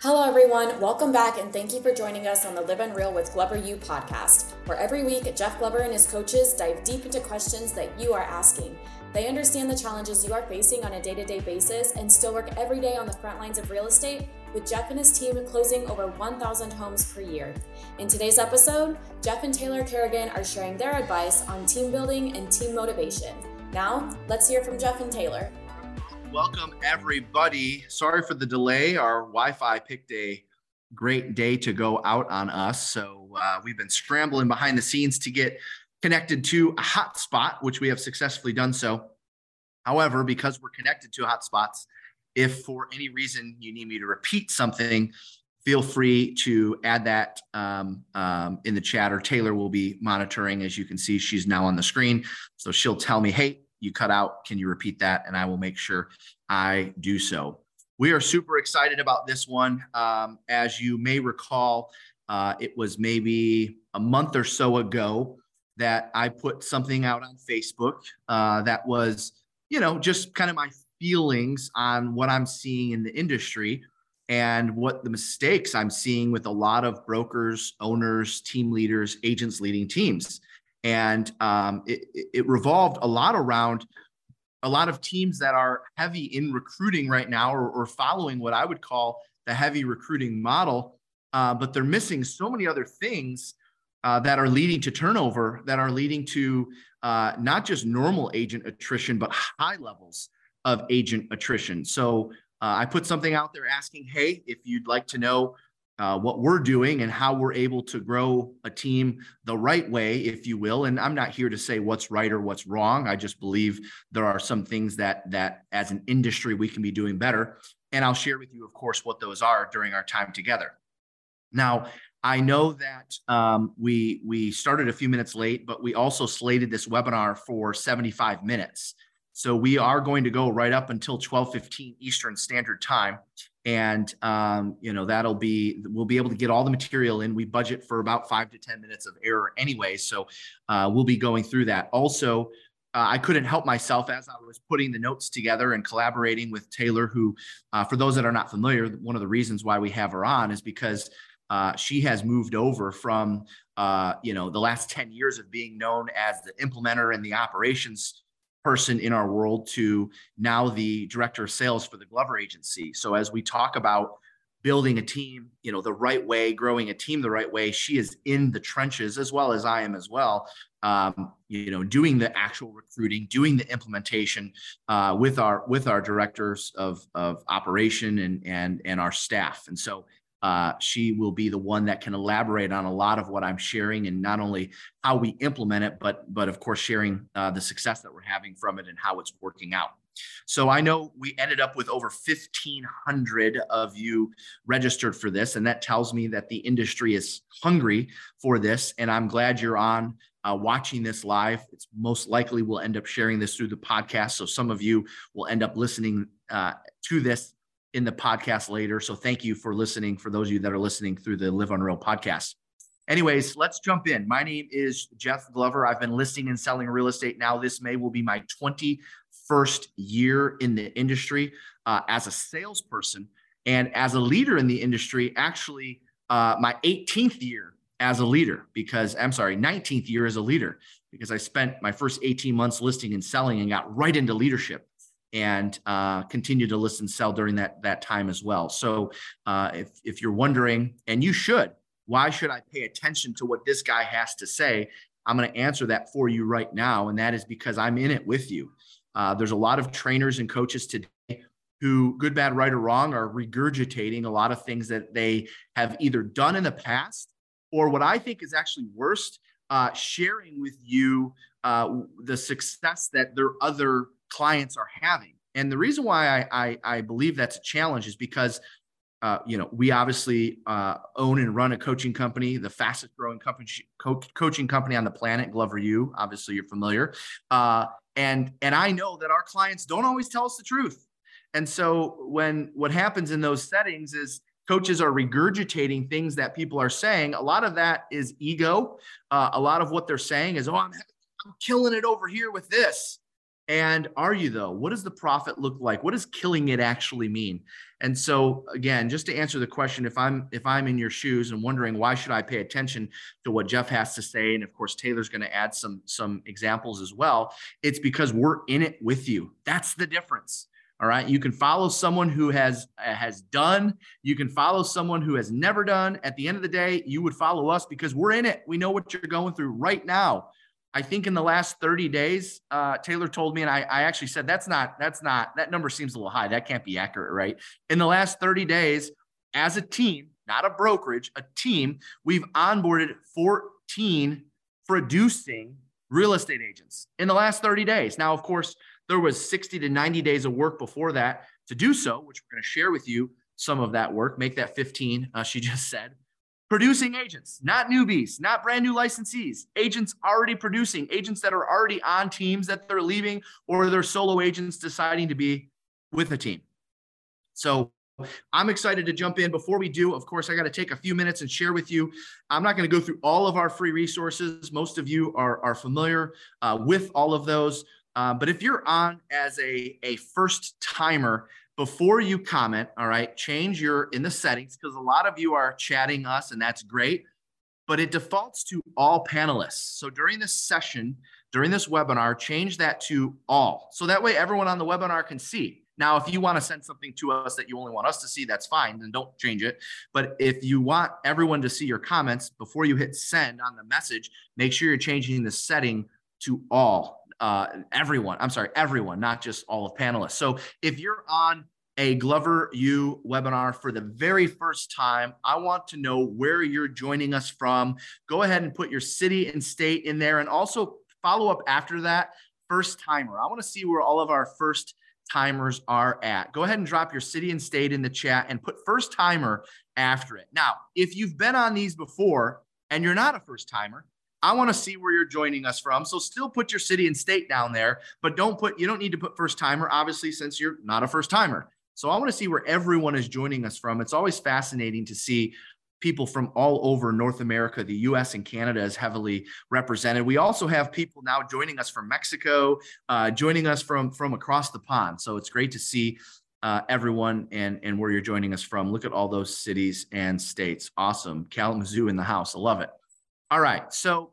Hello, everyone. Welcome back, and thank you for joining us on the Live Unreal with Glover U podcast, where every week Jeff Glover and his coaches dive deep into questions that you are asking. They understand the challenges you are facing on a day to day basis and still work every day on the front lines of real estate, with Jeff and his team closing over 1,000 homes per year. In today's episode, Jeff and Taylor Kerrigan are sharing their advice on team building and team motivation. Now, let's hear from Jeff and Taylor. Welcome, everybody. Sorry for the delay. Our Wi Fi picked a great day to go out on us. So uh, we've been scrambling behind the scenes to get connected to a hotspot, which we have successfully done so. However, because we're connected to hotspots, if for any reason you need me to repeat something, feel free to add that um, um, in the chat, or Taylor will be monitoring. As you can see, she's now on the screen. So she'll tell me, hey, you cut out. Can you repeat that? And I will make sure I do so. We are super excited about this one. Um, as you may recall, uh, it was maybe a month or so ago that I put something out on Facebook uh, that was, you know, just kind of my feelings on what I'm seeing in the industry and what the mistakes I'm seeing with a lot of brokers, owners, team leaders, agents leading teams and um, it, it revolved a lot around a lot of teams that are heavy in recruiting right now or, or following what I would call the heavy recruiting model, uh, but they're missing so many other things uh, that are leading to turnover, that are leading to uh, not just normal agent attrition, but high levels of agent attrition. So uh, I put something out there asking, hey, if you'd like to know uh, what we're doing and how we're able to grow a team the right way, if you will. And I'm not here to say what's right or what's wrong. I just believe there are some things that that as an industry we can be doing better. And I'll share with you, of course, what those are during our time together. Now, I know that um, we we started a few minutes late, but we also slated this webinar for 75 minutes. So we are going to go right up until 12:15 Eastern Standard Time and um, you know that'll be we'll be able to get all the material in. We budget for about five to ten minutes of error anyway so uh, we'll be going through that. Also uh, i couldn't help myself as i was putting the notes together and collaborating with taylor who uh, for those that are not familiar one of the reasons why we have her on is because uh, she has moved over from uh, you know the last 10 years of being known as the implementer and the operations person in our world to now the director of sales for the Glover agency. So as we talk about building a team, you know, the right way, growing a team the right way, she is in the trenches as well as I am as well. Um, you know, doing the actual recruiting, doing the implementation uh, with our with our directors of of operation and and and our staff. And so uh, she will be the one that can elaborate on a lot of what I'm sharing and not only how we implement it, but but of course sharing uh, the success that we're having from it and how it's working out. So I know we ended up with over 1,500 of you registered for this, and that tells me that the industry is hungry for this. And I'm glad you're on uh, watching this live. It's most likely we'll end up sharing this through the podcast, so some of you will end up listening uh, to this in the podcast later. So thank you for listening for those of you that are listening through the Live Unreal podcast. Anyways, let's jump in. My name is Jeff Glover. I've been listing and selling real estate now. This May will be my 21st year in the industry uh, as a salesperson and as a leader in the industry, actually, uh, my 18th year as a leader because I'm sorry, 19th year as a leader because I spent my first 18 months listing and selling and got right into leadership and uh, continue to listen sell during that that time as well. So uh, if if you're wondering, and you should, why should I pay attention to what this guy has to say? I'm going to answer that for you right now, and that is because I'm in it with you. Uh, there's a lot of trainers and coaches today who, good, bad, right, or wrong, are regurgitating a lot of things that they have either done in the past, or what I think is actually worst, uh, sharing with you uh, the success that their other clients are having. And the reason why I, I, I believe that's a challenge is because, uh, you know, we obviously uh, own and run a coaching company, the fastest growing company, co- coaching company on the planet, Glover U. Obviously, you're familiar. Uh, and and I know that our clients don't always tell us the truth. And so when what happens in those settings is coaches are regurgitating things that people are saying. A lot of that is ego. Uh, a lot of what they're saying is, "Oh, I'm, I'm killing it over here with this." And are you though? What does the profit look like? What does killing it actually mean? And so again, just to answer the question, if I'm if I'm in your shoes and wondering why should I pay attention to what Jeff has to say, and of course Taylor's going to add some some examples as well, it's because we're in it with you. That's the difference. All right. You can follow someone who has uh, has done. You can follow someone who has never done. At the end of the day, you would follow us because we're in it. We know what you're going through right now. I think in the last 30 days, uh, Taylor told me, and I, I actually said that's not that's not that number seems a little high. That can't be accurate, right? In the last 30 days, as a team, not a brokerage, a team, we've onboarded 14 producing real estate agents in the last 30 days. Now, of course, there was 60 to 90 days of work before that to do so, which we're going to share with you some of that work, make that 15, uh, she just said. Producing agents, not newbies, not brand new licensees, agents already producing, agents that are already on teams that they're leaving, or they're solo agents deciding to be with a team. So I'm excited to jump in. Before we do, of course, I got to take a few minutes and share with you. I'm not going to go through all of our free resources. Most of you are, are familiar uh, with all of those. Uh, but if you're on as a, a first timer, before you comment, all right, change your in the settings because a lot of you are chatting us and that's great, but it defaults to all panelists. So during this session, during this webinar, change that to all. So that way everyone on the webinar can see. Now, if you want to send something to us that you only want us to see, that's fine, then don't change it. But if you want everyone to see your comments before you hit send on the message, make sure you're changing the setting to all uh, everyone. I'm sorry, everyone, not just all of panelists. So if you're on a Glover U webinar for the very first time, I want to know where you're joining us from. Go ahead and put your city and state in there, and also follow up after that. First timer. I want to see where all of our first timers are at. Go ahead and drop your city and state in the chat and put first timer after it. Now, if you've been on these before and you're not a first timer, I want to see where you're joining us from. So still put your city and state down there, but don't put, you don't need to put first timer, obviously, since you're not a first timer. So I want to see where everyone is joining us from. It's always fascinating to see people from all over North America. The US and Canada is heavily represented. We also have people now joining us from Mexico, uh, joining us from, from across the pond. So it's great to see uh, everyone and, and where you're joining us from. Look at all those cities and states. Awesome. Kalamazoo in the house. I love it. All right. So,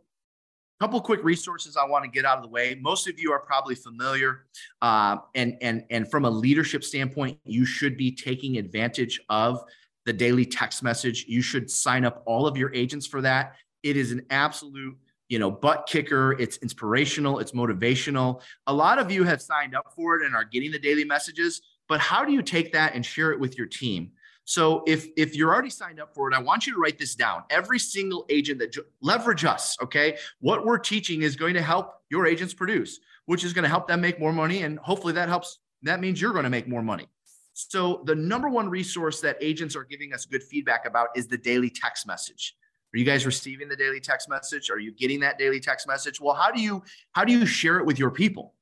a couple quick resources I want to get out of the way. Most of you are probably familiar, uh, and and and from a leadership standpoint, you should be taking advantage of the daily text message. You should sign up all of your agents for that. It is an absolute you know butt kicker it's inspirational it's motivational a lot of you have signed up for it and are getting the daily messages but how do you take that and share it with your team so if if you're already signed up for it, I want you to write this down. Every single agent that leverage us, okay? What we're teaching is going to help your agents produce, which is going to help them make more money and hopefully that helps that means you're going to make more money. So the number one resource that agents are giving us good feedback about is the daily text message. Are you guys receiving the daily text message? Are you getting that daily text message? Well, how do you how do you share it with your people?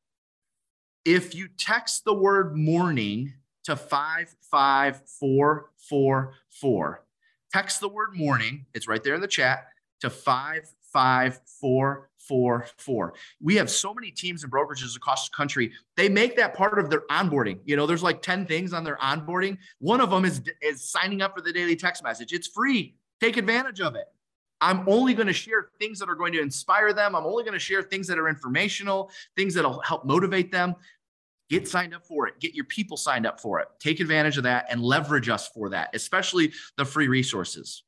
If you text the word morning to 55444. Text the word morning, it's right there in the chat, to 55444. We have so many teams and brokerages across the country. They make that part of their onboarding. You know, there's like 10 things on their onboarding. One of them is, is signing up for the daily text message. It's free. Take advantage of it. I'm only going to share things that are going to inspire them. I'm only going to share things that are informational, things that'll help motivate them. Get signed up for it. Get your people signed up for it. Take advantage of that and leverage us for that, especially the free resources.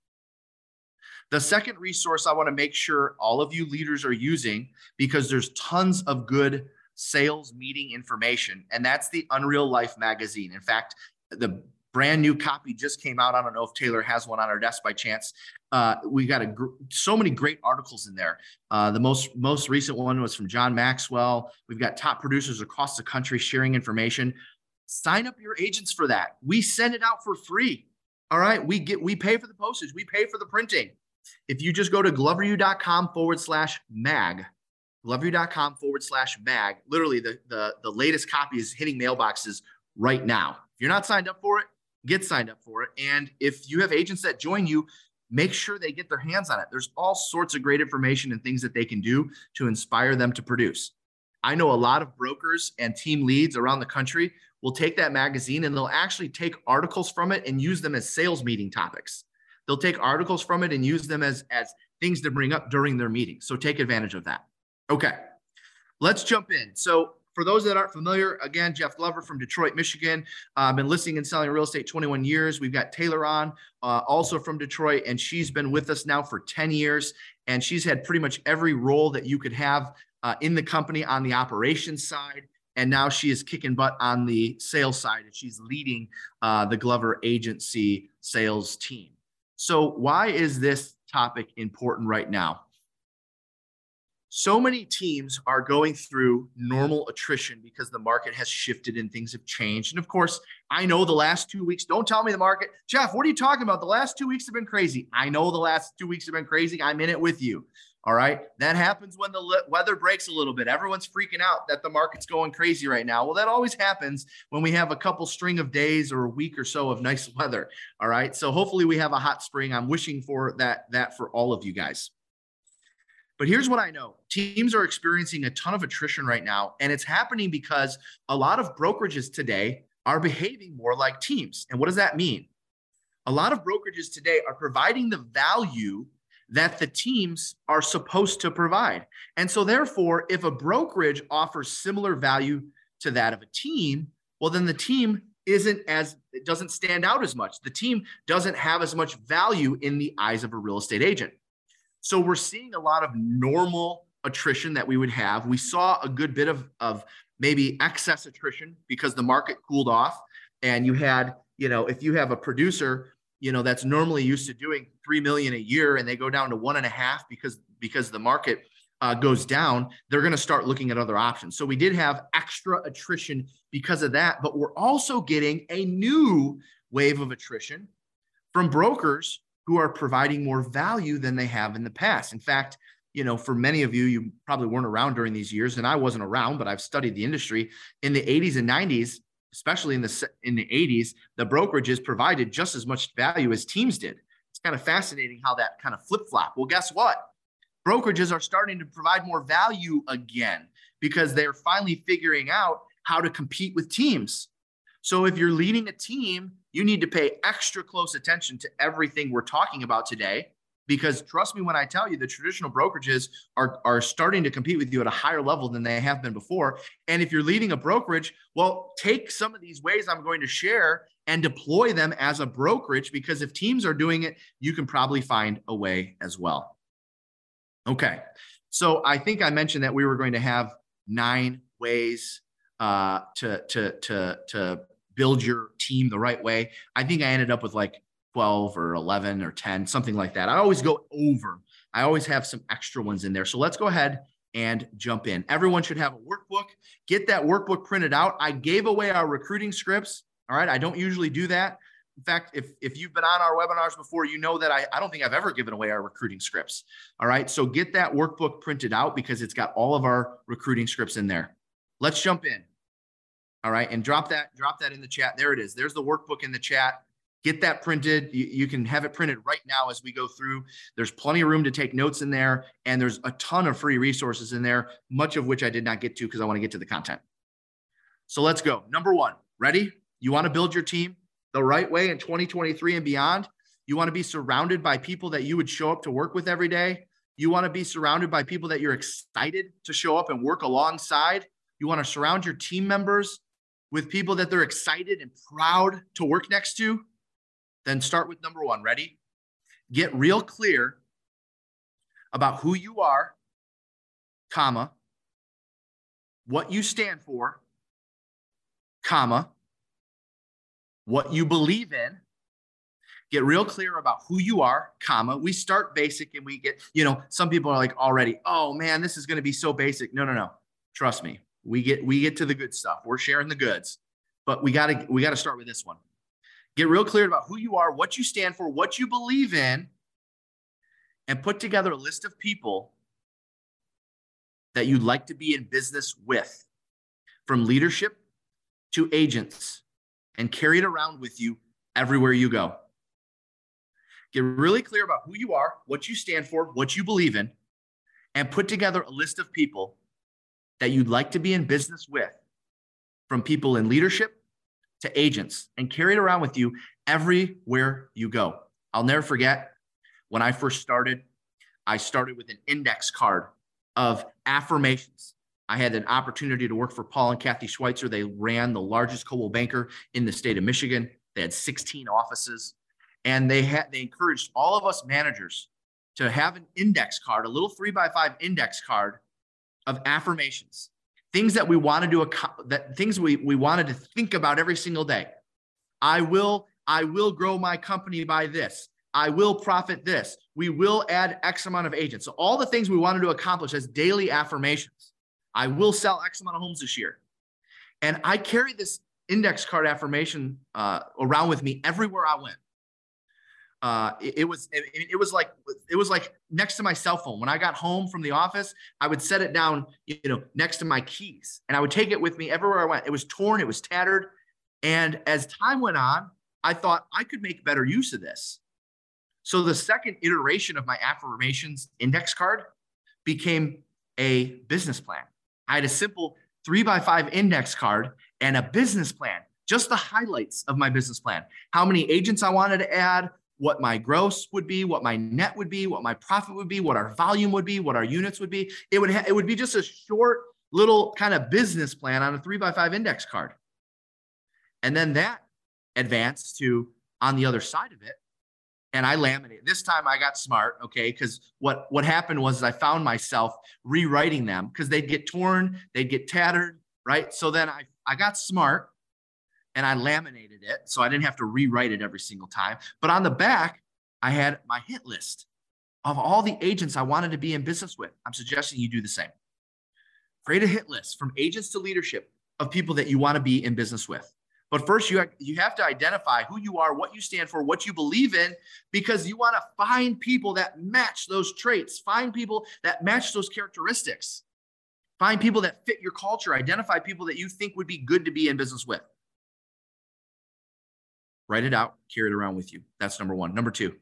The second resource I want to make sure all of you leaders are using because there's tons of good sales meeting information, and that's the Unreal Life magazine. In fact, the brand new copy just came out. I don't know if Taylor has one on her desk by chance. Uh, we got a gr- so many great articles in there. Uh, the most most recent one was from John Maxwell. We've got top producers across the country sharing information. Sign up your agents for that. We send it out for free. All right, we get we pay for the postage, we pay for the printing. If you just go to gloveru.com forward slash mag, gloveru.com forward slash mag, literally the, the the latest copy is hitting mailboxes right now. If you're not signed up for it, get signed up for it. And if you have agents that join you, make sure they get their hands on it. There's all sorts of great information and things that they can do to inspire them to produce. I know a lot of brokers and team leads around the country will take that magazine and they'll actually take articles from it and use them as sales meeting topics. They'll take articles from it and use them as, as things to bring up during their meetings. So take advantage of that. Okay, let's jump in. So for those that aren't familiar, again, Jeff Glover from Detroit, Michigan. I've uh, been listing and selling real estate 21 years. We've got Taylor on, uh, also from Detroit, and she's been with us now for 10 years. And she's had pretty much every role that you could have uh, in the company on the operations side and now she is kicking butt on the sales side and she's leading uh, the glover agency sales team so why is this topic important right now so many teams are going through normal attrition because the market has shifted and things have changed and of course i know the last two weeks don't tell me the market jeff what are you talking about the last two weeks have been crazy i know the last two weeks have been crazy i'm in it with you all right. That happens when the weather breaks a little bit. Everyone's freaking out that the market's going crazy right now. Well, that always happens when we have a couple string of days or a week or so of nice weather. All right. So hopefully we have a hot spring. I'm wishing for that that for all of you guys. But here's what I know. Teams are experiencing a ton of attrition right now and it's happening because a lot of brokerages today are behaving more like teams. And what does that mean? A lot of brokerages today are providing the value that the teams are supposed to provide. And so, therefore, if a brokerage offers similar value to that of a team, well, then the team isn't as it doesn't stand out as much. The team doesn't have as much value in the eyes of a real estate agent. So, we're seeing a lot of normal attrition that we would have. We saw a good bit of, of maybe excess attrition because the market cooled off and you had, you know, if you have a producer you know that's normally used to doing three million a year and they go down to one and a half because because the market uh, goes down they're going to start looking at other options so we did have extra attrition because of that but we're also getting a new wave of attrition from brokers who are providing more value than they have in the past in fact you know for many of you you probably weren't around during these years and i wasn't around but i've studied the industry in the 80s and 90s especially in the in the 80s, the brokerages provided just as much value as teams did. It's kind of fascinating how that kind of flip flop. Well, guess what? Brokerages are starting to provide more value again because they're finally figuring out how to compete with teams. So if you're leading a team, you need to pay extra close attention to everything we're talking about today because trust me when I tell you the traditional brokerages are, are starting to compete with you at a higher level than they have been before. And if you're leading a brokerage, well, take some of these ways I'm going to share and deploy them as a brokerage because if teams are doing it, you can probably find a way as well. Okay. So I think I mentioned that we were going to have nine ways uh, to, to, to, to build your team the right way. I think I ended up with like 12 or 11 or 10, something like that. I always go over. I always have some extra ones in there. So let's go ahead and jump in. Everyone should have a workbook. Get that workbook printed out. I gave away our recruiting scripts. All right. I don't usually do that. In fact, if, if you've been on our webinars before, you know that I, I don't think I've ever given away our recruiting scripts. All right. So get that workbook printed out because it's got all of our recruiting scripts in there. Let's jump in. All right. And drop that, drop that in the chat. There it is. There's the workbook in the chat get that printed. You, you, can have it printed right now as we go through. There's plenty of room to take notes in there, and there's a ton of free resources in there, much of which I did not get to because I want to get to the content. So let's go. Number one, ready? You want to build your team the right way in 2023 and beyond? You want to be surrounded by people that you would show up to work with every day. You want to be surrounded by people that you're excited to show up and work alongside. You want to surround your team members with people that they're excited and proud to work next to. Then start with number one. Ready? Get real clear about who you are, comma, what you stand for, comma, what you believe in. Get real clear about who you are, comma. We start basic and we get, you know, some people are like already, oh man, this is going to be so basic. No, no, no. Trust me. We get we get to the good stuff. We're sharing the goods. But we got to we got to start with this one. Get real clear about who you are, what you stand for, what you believe in, and put together a list of people that you'd like to be in business with, from leadership to agents, and carry it around with you everywhere you go. Get really clear about who you are, what you stand for, what you believe in, and put together a list of people that you'd like to be in business with, from people in leadership to agents, and carry it around with you everywhere you go. I'll never forget when I first started, I started with an index card of affirmations. I had an opportunity to work for Paul and Kathy Schweitzer. They ran the largest Coldwell banker in the state of Michigan. They had 16 offices, and they had they encouraged all of us managers to have an index card, a little three by five index card of affirmations, things that we wanted to that things we, we wanted to think about every single day. I will, I will grow my company by this. I will profit this. We will add X amount of agents. So all the things we wanted to accomplish as daily affirmations. I will sell X amount of homes this year. And I carried this index card affirmation uh, around with me everywhere I went. Uh, it, it, was it, it, was like it was like next to my cell phone. When I got home from the office, I would set it down, you know, next to my keys, and I would take it with me everywhere I went. It was torn, it was tattered, and as time went on, I thought I could make better use of this. So the second iteration of my affirmations index card became a business plan. I had a simple three by five index card and a business plan, just the highlights of my business plan. How many agents I wanted to add, what my gross would be, what my net would be, what my profit would be, what our volume would be, what our units would be. It would ha- it would be just a short little kind of business plan on a three by five index card. And then that advanced to on the other side of it. And I laminated. This time I got smart, okay? Because what what happened was I found myself rewriting them because they'd get torn, they'd get tattered, right? So then I I got smart and I laminated it so I didn't have to rewrite it every single time. But on the back, I had my hit list of all the agents I wanted to be in business with. I'm suggesting you do the same. Create a hit list from agents to leadership of people that you want to be in business with. But first, you have, you have to identify who you are, what you stand for, what you believe in, because you want to find people that match those traits, find people that match those characteristics, find people that fit your culture, identify people that you think would be good to be in business with. Write it out, carry it around with you. That's number one. Number two,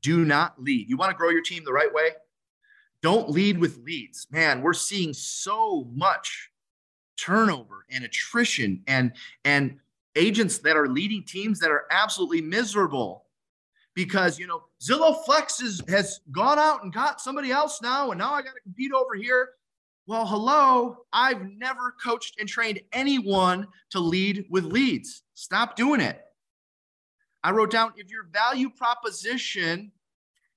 do not lead. You want to grow your team the right way? Don't lead with leads. Man, we're seeing so much turnover and attrition and and agents that are leading teams that are absolutely miserable because you know Zillow Flex is, has gone out and got somebody else now and now I got to compete over here well, hello, I've never coached and trained anyone to lead with leads. Stop doing it. I wrote down if your value proposition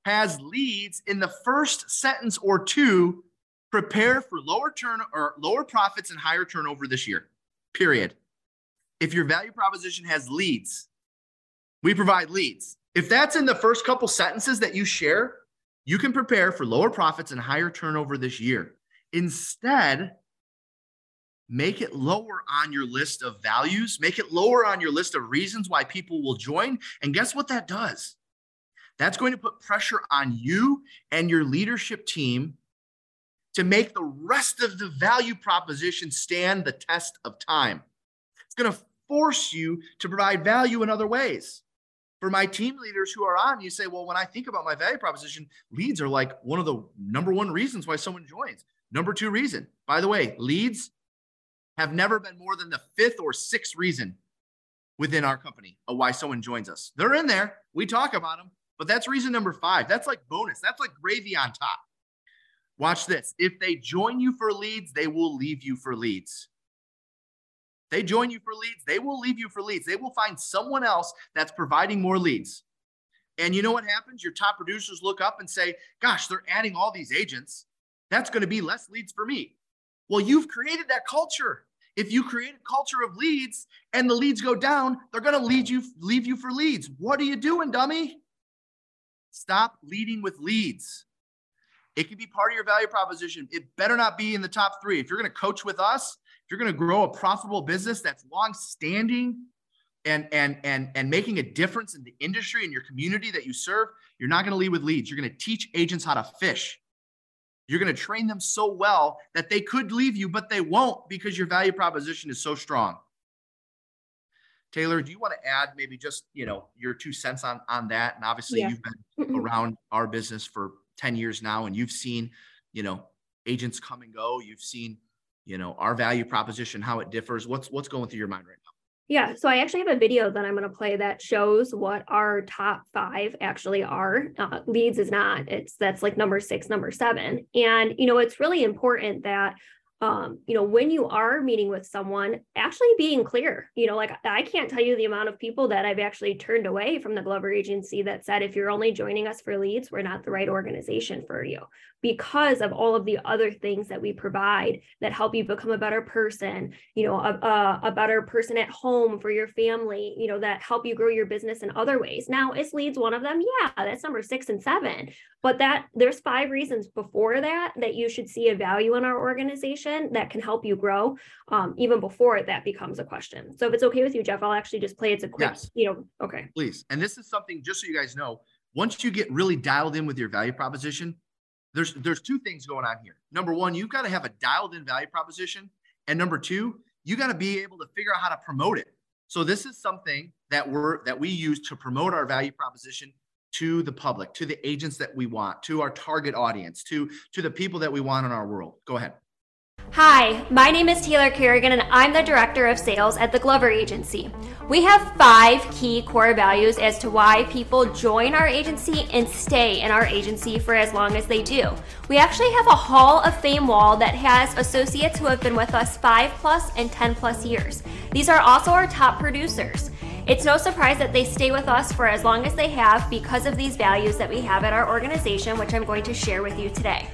has leads in the first sentence or two, prepare for lower turn or lower profits and higher turnover this year. Period. If your value proposition has leads, we provide leads. If that's in the first couple sentences that you share, you can prepare for lower profits and higher turnover this year. Instead, make it lower on your list of values, make it lower on your list of reasons why people will join. And guess what that does? That's going to put pressure on you and your leadership team to make the rest of the value proposition stand the test of time. It's going to force you to provide value in other ways. For my team leaders who are on, you say, well, when I think about my value proposition, leads are like one of the number one reasons why someone joins. Number two reason, by the way, leads have never been more than the fifth or sixth reason within our company of why someone joins us. They're in there. We talk about them, but that's reason number five. That's like bonus. That's like gravy on top. Watch this. If they join you for leads, they will leave you for leads. They join you for leads, they will leave you for leads. They will find someone else that's providing more leads. And you know what happens? Your top producers look up and say, Gosh, they're adding all these agents. That's going to be less leads for me. Well, you've created that culture. If you create a culture of leads and the leads go down, they're going to lead you leave you for leads. What are you doing, dummy? Stop leading with leads. It can be part of your value proposition. It better not be in the top three. If you're going to coach with us, if you're going to grow a profitable business that's long standing and and and and making a difference in the industry and your community that you serve, you're not going to lead with leads. You're going to teach agents how to fish. You're going to train them so well that they could leave you, but they won't because your value proposition is so strong. Taylor, do you want to add maybe just, you know, your two cents on on that? And obviously yeah. you've been around our business for 10 years now and you've seen, you know, agents come and go. You've seen, you know, our value proposition, how it differs. What's what's going through your mind right now? Yeah, so I actually have a video that I'm going to play that shows what our top five actually are. Uh, leads is not; it's that's like number six, number seven, and you know it's really important that um, you know, when you are meeting with someone, actually being clear, you know, like I can't tell you the amount of people that I've actually turned away from the Glover agency that said, if you're only joining us for leads, we're not the right organization for you because of all of the other things that we provide that help you become a better person, you know, a, a, a better person at home for your family, you know, that help you grow your business in other ways. Now, is leads one of them? Yeah, that's number six and seven. But that there's five reasons before that that you should see a value in our organization that can help you grow, um, even before that becomes a question. So if it's okay with you, Jeff, I'll actually just play. It's a quick, yes. you know, okay. Please. And this is something just so you guys know. Once you get really dialed in with your value proposition, there's there's two things going on here. Number one, you've got to have a dialed in value proposition, and number two, you got to be able to figure out how to promote it. So this is something that we're that we use to promote our value proposition to the public, to the agents that we want, to our target audience, to to the people that we want in our world. Go ahead. Hi, my name is Taylor Kerrigan and I'm the Director of Sales at the Glover Agency. We have five key core values as to why people join our agency and stay in our agency for as long as they do. We actually have a Hall of Fame wall that has associates who have been with us five plus and 10 plus years. These are also our top producers. It's no surprise that they stay with us for as long as they have because of these values that we have at our organization, which I'm going to share with you today.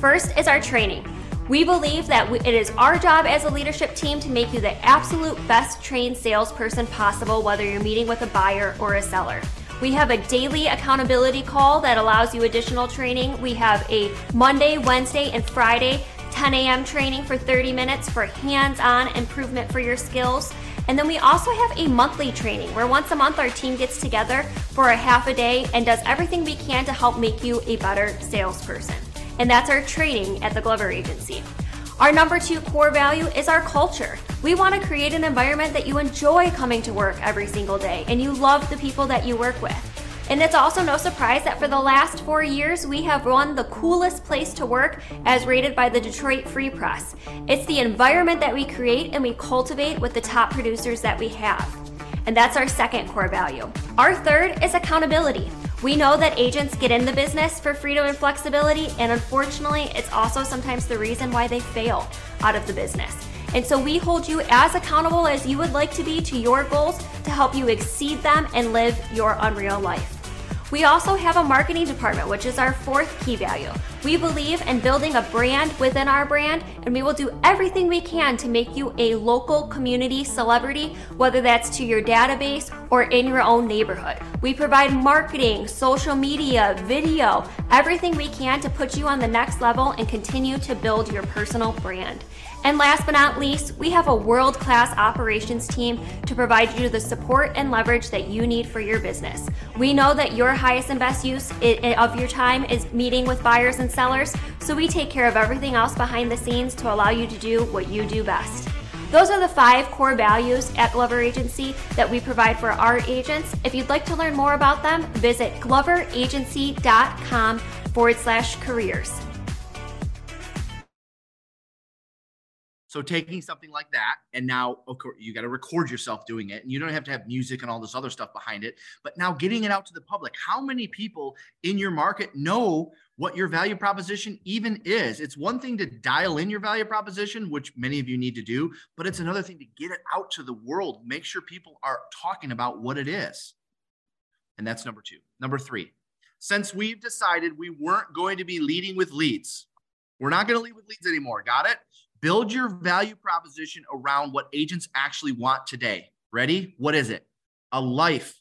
First is our training. We believe that it is our job as a leadership team to make you the absolute best trained salesperson possible, whether you're meeting with a buyer or a seller. We have a daily accountability call that allows you additional training. We have a Monday, Wednesday, and Friday 10 a.m. training for 30 minutes for hands on improvement for your skills. And then we also have a monthly training where once a month our team gets together for a half a day and does everything we can to help make you a better salesperson and that's our training at the Glover Agency. Our number two core value is our culture. We want to create an environment that you enjoy coming to work every single day and you love the people that you work with. And it's also no surprise that for the last four years, we have won the coolest place to work as rated by the Detroit Free Press. It's the environment that we create and we cultivate with the top producers that we have. And that's our second core value. Our third is accountability. We know that agents get in the business for freedom and flexibility, and unfortunately, it's also sometimes the reason why they fail out of the business. And so we hold you as accountable as you would like to be to your goals to help you exceed them and live your unreal life. We also have a marketing department, which is our fourth key value. We believe in building a brand within our brand, and we will do everything we can to make you a local community celebrity, whether that's to your database or in your own neighborhood. We provide marketing, social media, video, everything we can to put you on the next level and continue to build your personal brand. And last but not least, we have a world class operations team to provide you the support and leverage that you need for your business. We know that your highest and best use of your time is meeting with buyers and sellers, so we take care of everything else behind the scenes to allow you to do what you do best. Those are the five core values at Glover Agency that we provide for our agents. If you'd like to learn more about them, visit gloveragency.com forward slash careers. So taking something like that, and now of course you got to record yourself doing it, and you don't have to have music and all this other stuff behind it. But now getting it out to the public, how many people in your market know what your value proposition even is? It's one thing to dial in your value proposition, which many of you need to do, but it's another thing to get it out to the world. Make sure people are talking about what it is. And that's number two. Number three, since we've decided we weren't going to be leading with leads, we're not going to lead with leads anymore. Got it? Build your value proposition around what agents actually want today. Ready? What is it? A life.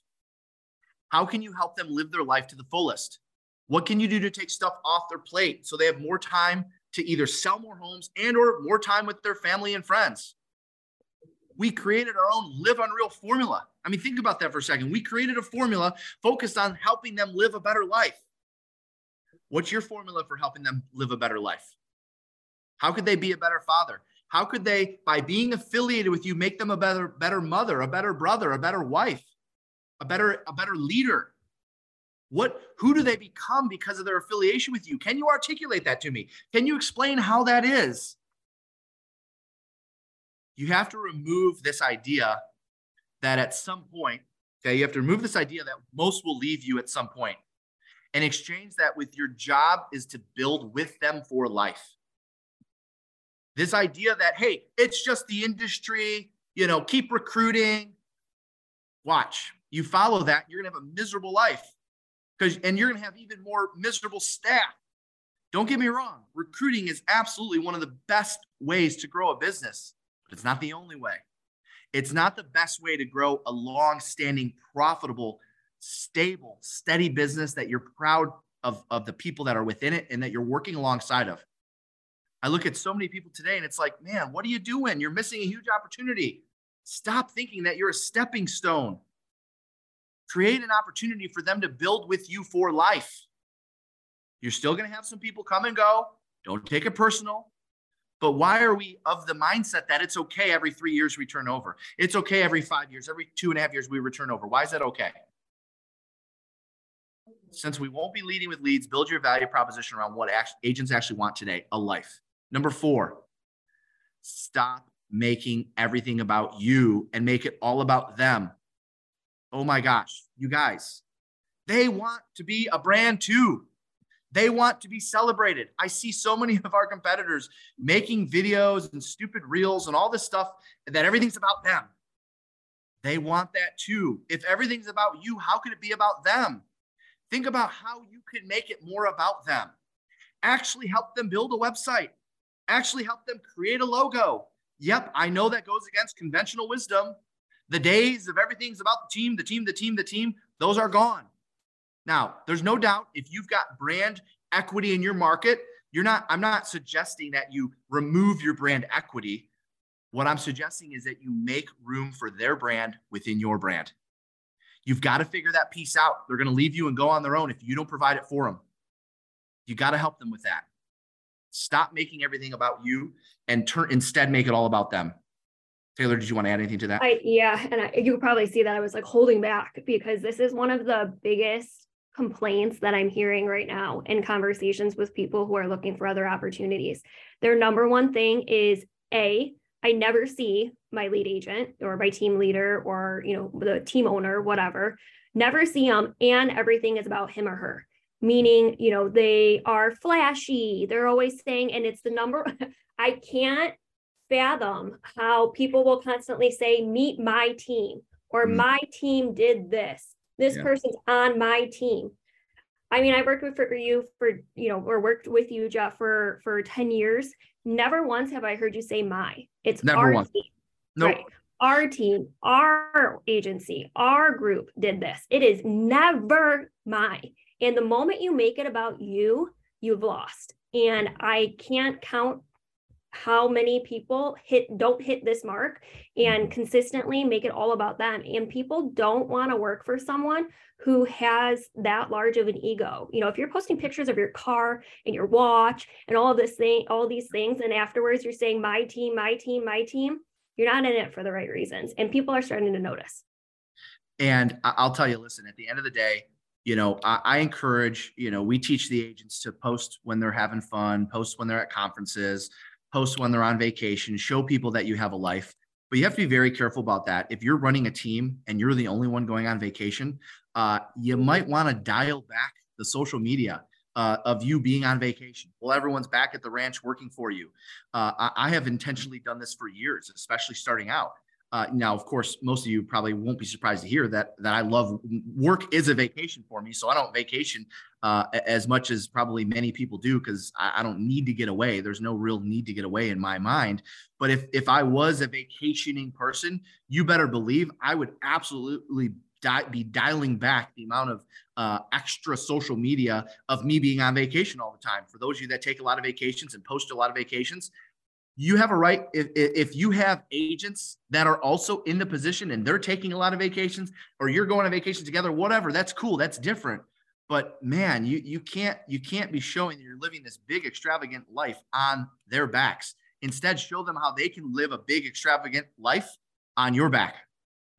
How can you help them live their life to the fullest? What can you do to take stuff off their plate so they have more time to either sell more homes and or more time with their family and friends? We created our own live unreal formula. I mean, think about that for a second. We created a formula focused on helping them live a better life. What's your formula for helping them live a better life? How could they be a better father? How could they, by being affiliated with you, make them a better, better mother, a better brother, a better wife, a better, a better leader? What who do they become because of their affiliation with you? Can you articulate that to me? Can you explain how that is? You have to remove this idea that at some point, okay, you have to remove this idea that most will leave you at some point and exchange that with your job is to build with them for life. This idea that, hey, it's just the industry, you know, keep recruiting. Watch, you follow that, you're going to have a miserable life because, and you're going to have even more miserable staff. Don't get me wrong, recruiting is absolutely one of the best ways to grow a business, but it's not the only way. It's not the best way to grow a long standing, profitable, stable, steady business that you're proud of, of the people that are within it and that you're working alongside of. I look at so many people today and it's like, man, what are you doing? You're missing a huge opportunity. Stop thinking that you're a stepping stone. Create an opportunity for them to build with you for life. You're still going to have some people come and go. Don't take it personal. But why are we of the mindset that it's okay every three years we turn over? It's okay every five years, every two and a half years we return over. Why is that okay? Since we won't be leading with leads, build your value proposition around what agents actually want today a life. Number four, stop making everything about you and make it all about them. Oh my gosh, you guys, they want to be a brand too. They want to be celebrated. I see so many of our competitors making videos and stupid reels and all this stuff that everything's about them. They want that too. If everything's about you, how could it be about them? Think about how you can make it more about them. Actually help them build a website actually help them create a logo. Yep, I know that goes against conventional wisdom. The days of everything's about the team, the team, the team, the team, those are gone. Now, there's no doubt if you've got brand equity in your market, you're not, I'm not suggesting that you remove your brand equity. What I'm suggesting is that you make room for their brand within your brand. You've got to figure that piece out. They're going to leave you and go on their own if you don't provide it for them. You got to help them with that. Stop making everything about you and turn instead make it all about them. Taylor, did you want to add anything to that? I, yeah, and I, you probably see that I was like holding back because this is one of the biggest complaints that I'm hearing right now in conversations with people who are looking for other opportunities. Their number one thing is a I never see my lead agent or my team leader or you know the team owner whatever never see them and everything is about him or her meaning, you know, they are flashy. They're always saying, and it's the number, I can't fathom how people will constantly say, meet my team or mm. my team did this. This yeah. person's on my team. I mean, I worked with for you for, you know, or worked with you, Jeff, for for 10 years. Never once have I heard you say my. It's Never our once. team. Nope. Right. Our team, our agency, our group did this. It is never my. And the moment you make it about you, you've lost. And I can't count how many people hit don't hit this mark and mm-hmm. consistently make it all about them and people don't want to work for someone who has that large of an ego you know if you're posting pictures of your car and your watch and all this thing all these things and afterwards you're saying my team my team my team you're not in it for the right reasons and people are starting to notice and i'll tell you listen at the end of the day you know, I, I, encourage, you know, we teach the agents to post when they're having fun, post when they're at conferences, post when they're on vacation, show people that you have a life. But you have to be very careful about that. If you're running a team and you're the only one going on vacation, uh, you might want to dial back the social media uh, of you being on vacation. Well, everyone's back at the ranch working for you. Uh, I, I have intentionally done this for years, especially starting out. Uh, now, of course, most of you probably won't be surprised to hear that that I love work is a vacation for me. So I don't vacation uh, as much as probably many people do because I, I, don't need to get away. There's no real need to get away in my mind. But if if I was a vacationing person, you better believe I would absolutely di- be dialing back the amount of uh, extra social media of me being on vacation all the time. For those of you that take a lot of vacations and post a lot of vacations, you have a right if, if you have agents that are also in the position and they're taking a lot of vacations or you're going on vacation together whatever that's cool that's different. But man you you can't you can't be showing that you're living this big extravagant life on their backs. Instead show them how they can live a big extravagant life on your back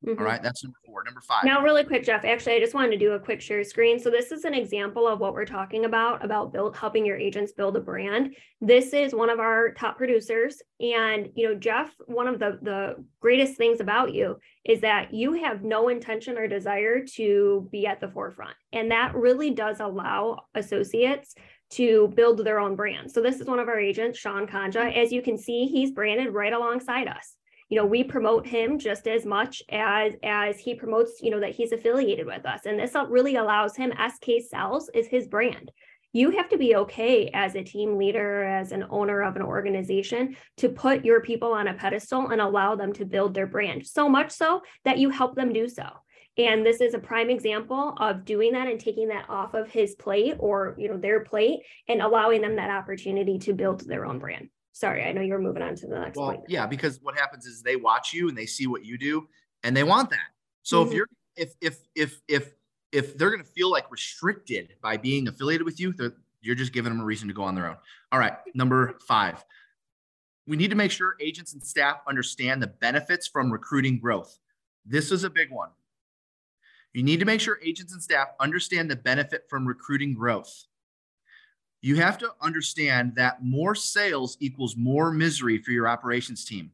Mm-hmm. All right, that's number four. Number five. Now, really quick, Jeff. Actually, I just wanted to do a quick share screen. So this is an example of what we're talking about about build helping your agents build a brand. This is one of our top producers, and you know, Jeff. One of the the greatest things about you is that you have no intention or desire to be at the forefront, and that really does allow associates to build their own brand. So this is one of our agents, Sean Kanja. As you can see, he's branded right alongside us you know we promote him just as much as as he promotes you know that he's affiliated with us. And this uh, really allows him sk sells is his brand. You have to be okay as a team leader as an owner of an organization to put your people on a pedestal and allow them to build their brand so much so that you help them do so. And this is a prime example of doing that and taking that off of his plate or you know their plate and allowing them that opportunity to build their own brand sorry, I know you're moving on to the next well, point. Yeah, because what happens is they watch you and they see what you do and they want that. So mm-hmm. if you're if if if if if they're going to feel like restricted by being affiliated with you, you're just giving them a reason to go on their own. All right, number 5. We need to make sure agents and staff understand the benefits from recruiting growth. This is a big one. You need to make sure agents and staff understand the benefit from recruiting growth you have to understand that more sales equals more misery for your operations team.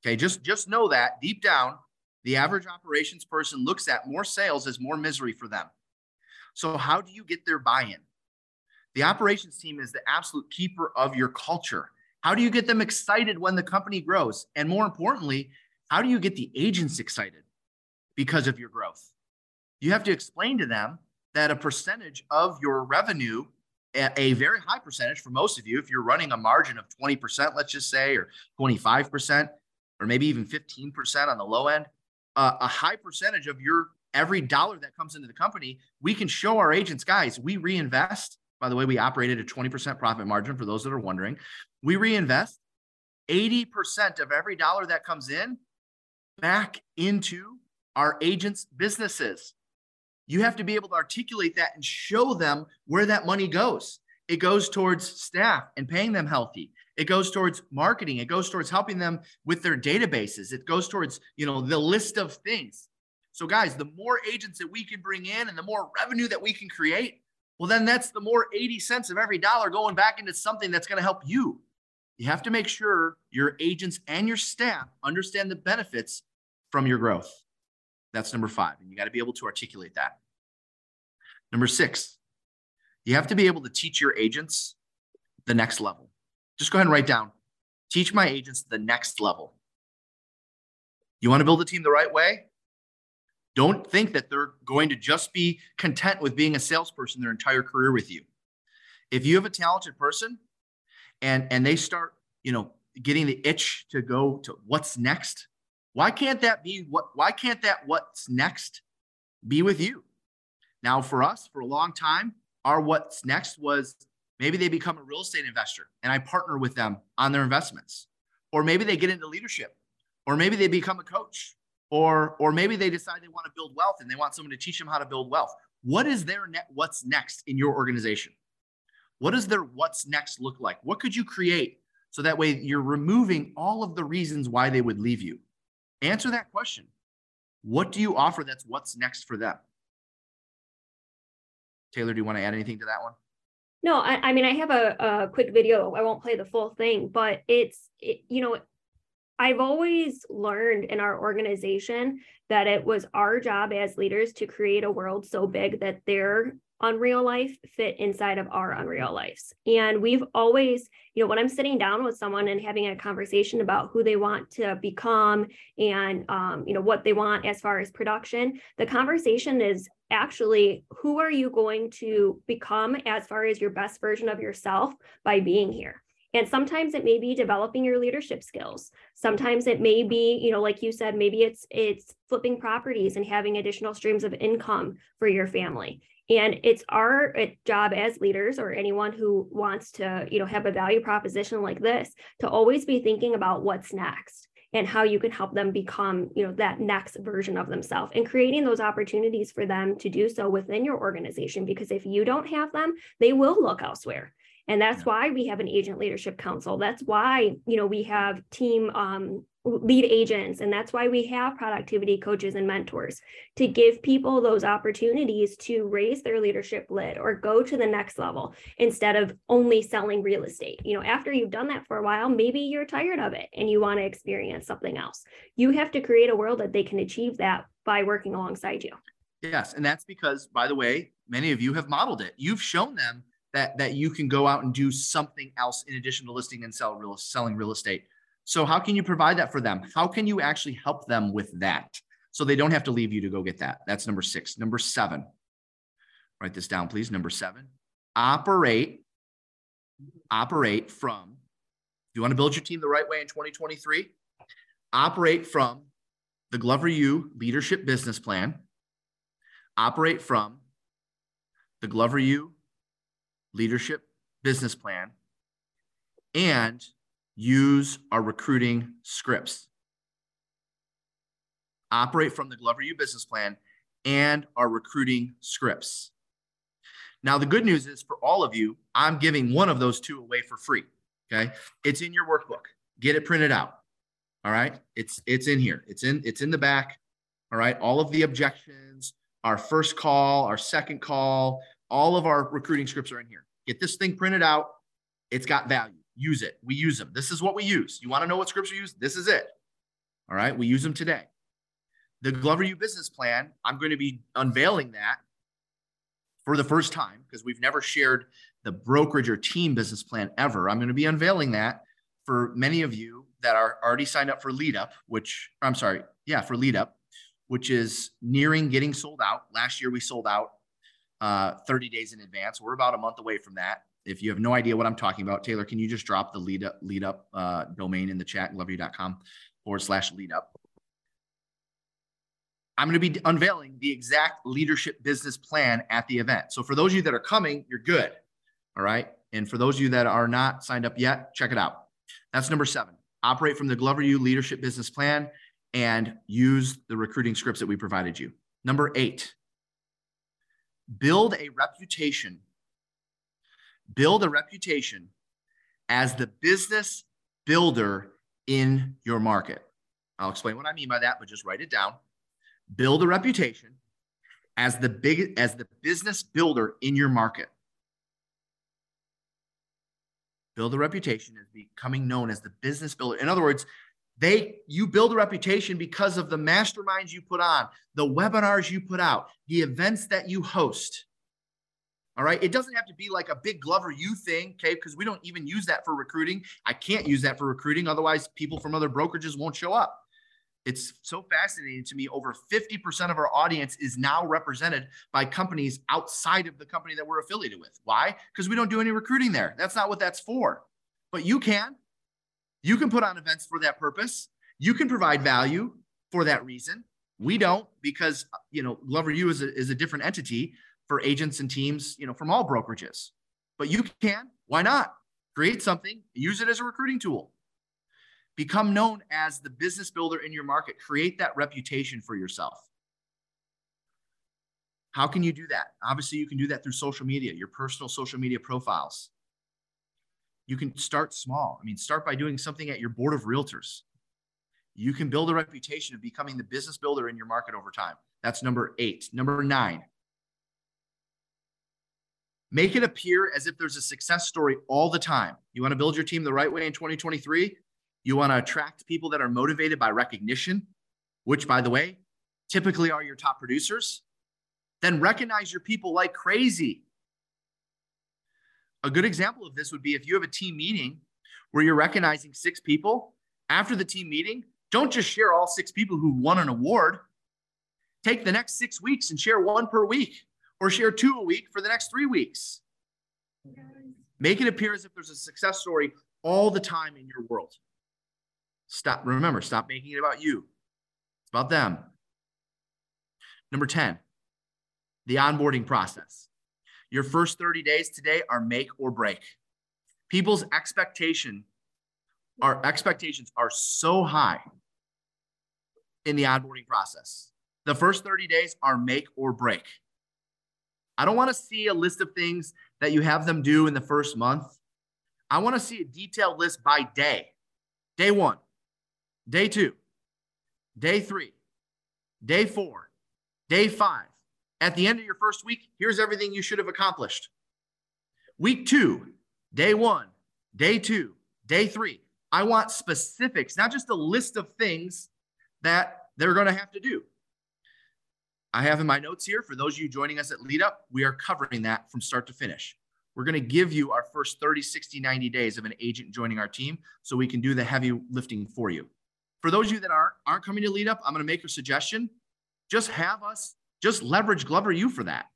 Okay, just just know that deep down, the average operations person looks at more sales as more misery for them. So how do you get their buy-in? The operations team is the absolute keeper of your culture. How do you get them excited when the company grows? And more importantly, how do you get the agents excited because of your growth? You have to explain to them that a percentage of your revenue a very high percentage for most of you, if you're running a margin of 20%, let's just say, or 25%, or maybe even 15% on the low end, uh, a high percentage of your every dollar that comes into the company, we can show our agents, guys, we reinvest. By the way, we operated a 20% profit margin for those that are wondering. We reinvest 80% of every dollar that comes in back into our agents' businesses. You have to be able to articulate that and show them where that money goes. It goes towards staff and paying them healthy. It goes towards marketing. It goes towards helping them with their databases. It goes towards, you know, the list of things. So guys, the more agents that we can bring in and the more revenue that we can create, well then that's the more 80 cents of every dollar going back into something that's going to help you. You have to make sure your agents and your staff understand the benefits from your growth. That's number five. And you got to be able to articulate that. Number six, you have to be able to teach your agents the next level. Just go ahead and write down teach my agents the next level. You want to build a team the right way? Don't think that they're going to just be content with being a salesperson their entire career with you. If you have a talented person and and they start, you know, getting the itch to go to what's next, why can't that be what why can't that what's next be with you? Now, for us, for a long time, our what's next was maybe they become a real estate investor and I partner with them on their investments. Or maybe they get into leadership, or maybe they become a coach, or, or maybe they decide they want to build wealth and they want someone to teach them how to build wealth. What is their net what's next in your organization? What does their what's next look like? What could you create so that way you're removing all of the reasons why they would leave you? Answer that question. What do you offer that's what's next for them? Taylor, do you want to add anything to that one? No, I, I mean, I have a, a quick video. I won't play the full thing, but it's, it, you know, I've always learned in our organization that it was our job as leaders to create a world so big that their unreal life fit inside of our unreal lives. And we've always, you know, when I'm sitting down with someone and having a conversation about who they want to become and, um, you know, what they want as far as production, the conversation is actually who are you going to become as far as your best version of yourself by being here? And sometimes it may be developing your leadership skills. Sometimes it may be you know like you said maybe it's it's flipping properties and having additional streams of income for your family and it's our uh, job as leaders or anyone who wants to you know have a value proposition like this to always be thinking about what's next and how you can help them become you know that next version of themselves and creating those opportunities for them to do so within your organization because if you don't have them they will look elsewhere And that's why we have an agent leadership council. That's why, you know, we have team um, lead agents. And that's why we have productivity coaches and mentors to give people those opportunities to raise their leadership lid or go to the next level instead of only selling real estate. You know, after you've done that for a while, maybe you're tired of it and you want to experience something else. You have to create a world that they can achieve that by working alongside you. Yes. And that's because, by the way, many of you have modeled it. You've shown them that, that you can go out and do something else in addition to listing and sell real, selling real estate so how can you provide that for them? How can you actually help them with that? So they don't have to leave you to go get that. That's number six. Number seven, write this down, please. Number seven, operate, operate from, if you want to build your team the right way in 2023, operate from the Glover U leadership business plan, operate from the Glover U leadership business plan, and use our recruiting scripts. Operate from the Glover U business plan and our recruiting scripts. Now, the good news is for all of you, I'm giving one of those two away for free. Okay. It's in your workbook. Get it printed out. All right. It's it's in here. It's in it's in the back. All right. All of the objections, our first call, our second call, all of our recruiting scripts are in here. Get this thing printed out. It's got value use it. We use them. This is what we use. You want to know what scripts we use? This is it. All right. We use them today. The Glover U business plan, I'm going to be unveiling that for the first time because we've never shared the brokerage or team business plan ever. I'm going to be unveiling that for many of you that are already signed up for Lead Up, which I'm sorry, yeah, for Lead Up, which is nearing getting sold out. Last year we sold out uh, 30 days in advance. We're about a month away from that if you have no idea what I'm talking about, Taylor, can you just drop the lead up lead up uh, domain in the chat, gloveru.com forward slash lead up. I'm going to be unveiling the exact leadership business plan at the event. So for those of you that are coming, you're good. All right. And for those of you that are not signed up yet, check it out. That's number seven. Operate from the Glover U leadership business plan and use the recruiting scripts that we provided you. Number eight, build a reputation build a reputation as the business builder in your market. I'll explain what I mean by that, but just write it down. Build a reputation as the big as the business builder in your market. Build a reputation as becoming known as the business builder. In other words, they you build a reputation because of the masterminds you put on, the webinars you put out, the events that you host. All right. It doesn't have to be like a big Glover U thing, okay? Because we don't even use that for recruiting. I can't use that for recruiting. Otherwise, people from other brokerages won't show up. It's so fascinating to me. Over 50% of our audience is now represented by companies outside of the company that we're affiliated with. Why? Because we don't do any recruiting there. That's not what that's for. But you can. You can put on events for that purpose. You can provide value for that reason. We don't because you know Glover U is a, is a different entity for agents and teams, you know, from all brokerages. But you can, why not? Create something, use it as a recruiting tool. Become known as the business builder in your market. Create that reputation for yourself. How can you do that? Obviously, you can do that through social media, your personal social media profiles. You can start small. I mean, start by doing something at your board of realtors. You can build a reputation of becoming the business builder in your market over time. That's number eight. Number nine, Make it appear as if there's a success story all the time. You want to build your team the right way in 2023? You want to attract people that are motivated by recognition, which, by the way, typically are your top producers. Then recognize your people like crazy. A good example of this would be if you have a team meeting where you're recognizing six people. After the team meeting, don't just share all six people who won an award. Take the next six weeks and share one per week or share two a week for the next three weeks. Make it appear as if there's a success story all the time in your world. Stop. Remember, stop making it about you. It's about them. Number 10, the onboarding process. Your first 30 days today are make or break. People's expectation, our expectations are so high in the onboarding process. The first 30 days are make or break. I don't want to see a list of things that you have them do in the first month. I want to see a detailed list by day. Day one, day two, day three, day four, day five. At the end of your first week, here's everything you should have accomplished. Week two, day one, day two, day three. I want specifics, not just a list of things that they're going to have to do. I have in my notes here for those of you joining us at Lead Up, we are covering that from start to finish. We're going to give you our first 30, 60, 90 days of an agent joining our team so we can do the heavy lifting for you. For those of you that aren't, aren't coming to Lead Up, I'm going to make a suggestion. Just have us, just leverage Glover U for that.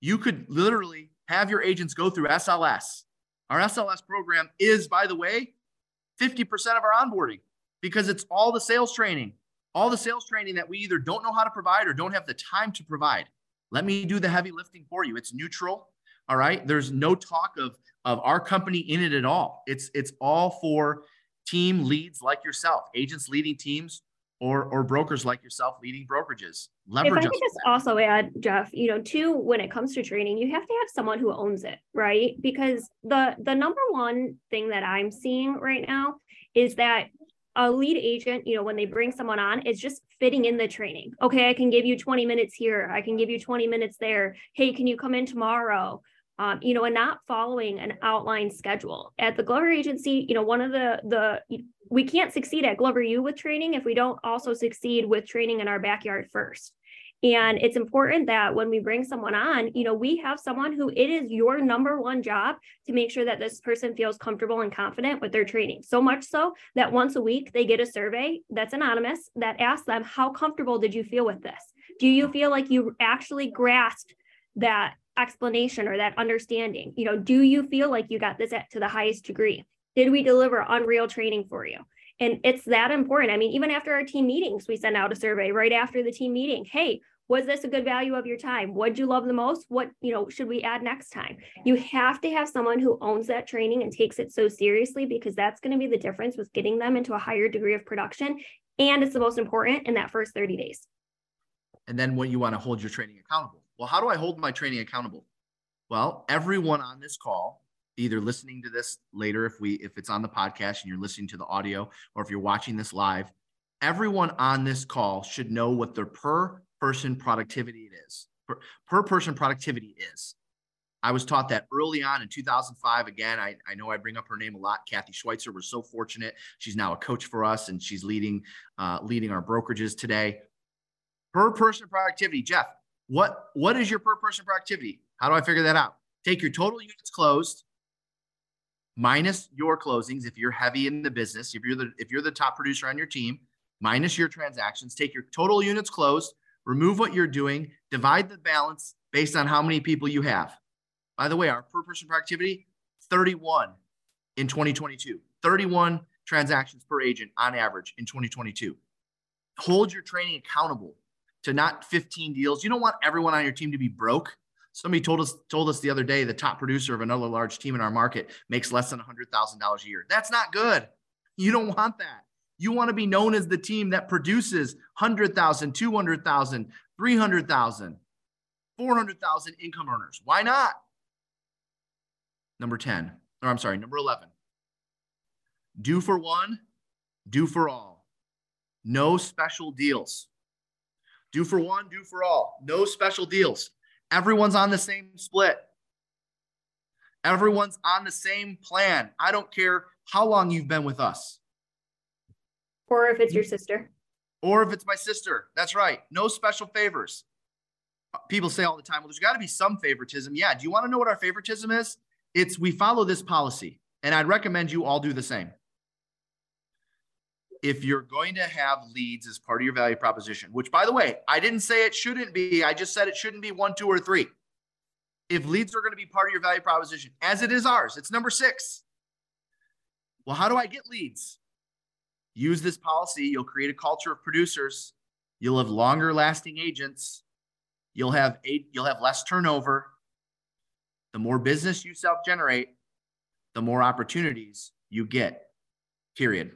You could literally have your agents go through SLS. Our SLS program is, by the way, 50% of our onboarding because it's all the sales training all the sales training that we either don't know how to provide or don't have the time to provide. Let me do the heavy lifting for you. It's neutral. All right. There's no talk of, of our company in it at all. It's it's all for team leads like yourself, agents leading teams or or brokers like yourself leading brokerages. Leverage if I could just also add, Jeff, you know, too, when it comes to training, you have to have someone who owns it, right? Because the the number one thing that I'm seeing right now is that a lead agent, you know, when they bring someone on, is just fitting in the training. Okay, I can give you 20 minutes here. I can give you 20 minutes there. Hey, can you come in tomorrow? Um, you know, and not following an outline schedule. At the Glover agency, you know, one of the the we can't succeed at Glover U with training if we don't also succeed with training in our backyard first. And it's important that when we bring someone on, you know, we have someone who it is your number one job to make sure that this person feels comfortable and confident with their training. So much so that once a week they get a survey that's anonymous that asks them, How comfortable did you feel with this? Do you feel like you actually grasped that explanation or that understanding? You know, do you feel like you got this to the highest degree? Did we deliver unreal training for you? And it's that important. I mean, even after our team meetings, we send out a survey right after the team meeting. Hey, was this a good value of your time? What'd you love the most? What, you know, should we add next time? You have to have someone who owns that training and takes it so seriously because that's going to be the difference with getting them into a higher degree of production. And it's the most important in that first 30 days. And then what you want to hold your training accountable. Well, how do I hold my training accountable? Well, everyone on this call either listening to this later if we if it's on the podcast and you're listening to the audio or if you're watching this live everyone on this call should know what their per person productivity it is per, per person productivity is. I was taught that early on in 2005 again I, I know i bring up her name a lot kathy schweitzer. We're so fortunate. She's now a coach for us and she's leading uh, leading our brokerages today. Per person productivity jeff what what is your per person productivity? How do i figure that out? Take your total units closed minus your closings if you're heavy in the business, if you're the if you're the top producer on your team, minus your transactions, take your total units closed, remove what you're doing, divide the balance based on how many people you have. By the way, our per person productivity 31 in 2022. 31 transactions per agent on average in 2022. Hold your training accountable to not 15 deals. You don't want everyone on your team to be broke. Somebody told us told us the other day the top producer of another large team in our market makes less than $100,000 a year. That's not good. You don't want that. You want to be known as the team that produces 100,000, 200,000, 300,000, 400,000 income earners. Why not? Number 10, or I'm sorry, number 11. Do for one, do for all. No special deals. Do for one, do for all. No special deals. Everyone's on the same split. Everyone's on the same plan. I don't care how long you've been with us. Or if it's your sister. Or if it's my sister. That's right. No special favors. People say all the time, well, there's got to be some favoritism. Yeah. Do you want to know what our favoritism is? It's we follow this policy. And I'd recommend you all do the same if you're going to have leads as part of your value proposition, which by the way, I didn't say it shouldn't be, I just said it shouldn't be one, two, or three. If leads are going to be part of your value proposition, as it is ours, it's number six. Well, how do I get leads? Use this policy. You'll create a culture of producers. You'll have longer lasting agents. You'll have eight, you'll have less turnover. The more business you self generate, the more opportunities you get. Period.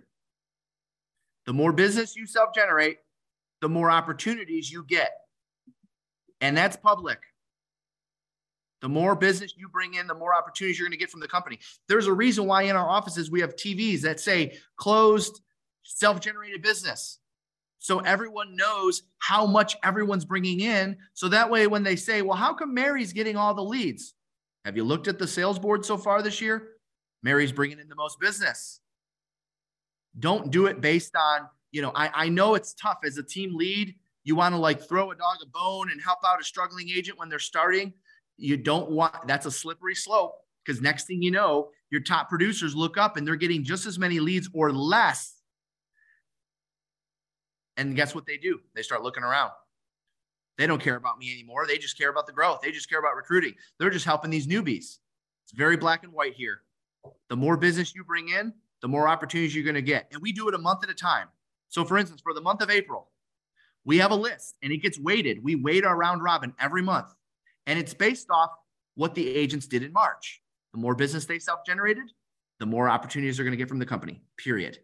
The more business you self generate, the more opportunities you get. And that's public. The more business you bring in, the more opportunities you're going to get from the company. There's a reason why in our offices we have TVs that say closed, self generated business. So everyone knows how much everyone's bringing in. So that way, when they say, well, how come Mary's getting all the leads? Have you looked at the sales board so far this year? Mary's bringing in the most business. Don't do it mm-hmm. based on, you know, I, I know it's tough as a team lead. You want to like throw a dog a bone and help out a struggling agent when they're starting. You don't want that's a slippery slope because next thing you know, your top producers look up and they're getting just as many leads or less. And guess what they do? They start looking around. They don't care about me anymore. They just care about the growth. They just care about recruiting. They're just helping these newbies. It's very black and white here. The more business you bring in, the more opportunities you're going to get. And we do it a month at a time. So, for instance, for the month of April, we have a list and it gets weighted. We weight our round robin every month, and it's based off what the agents did in March. The more business they self generated, the more opportunities they're going to get from the company, period.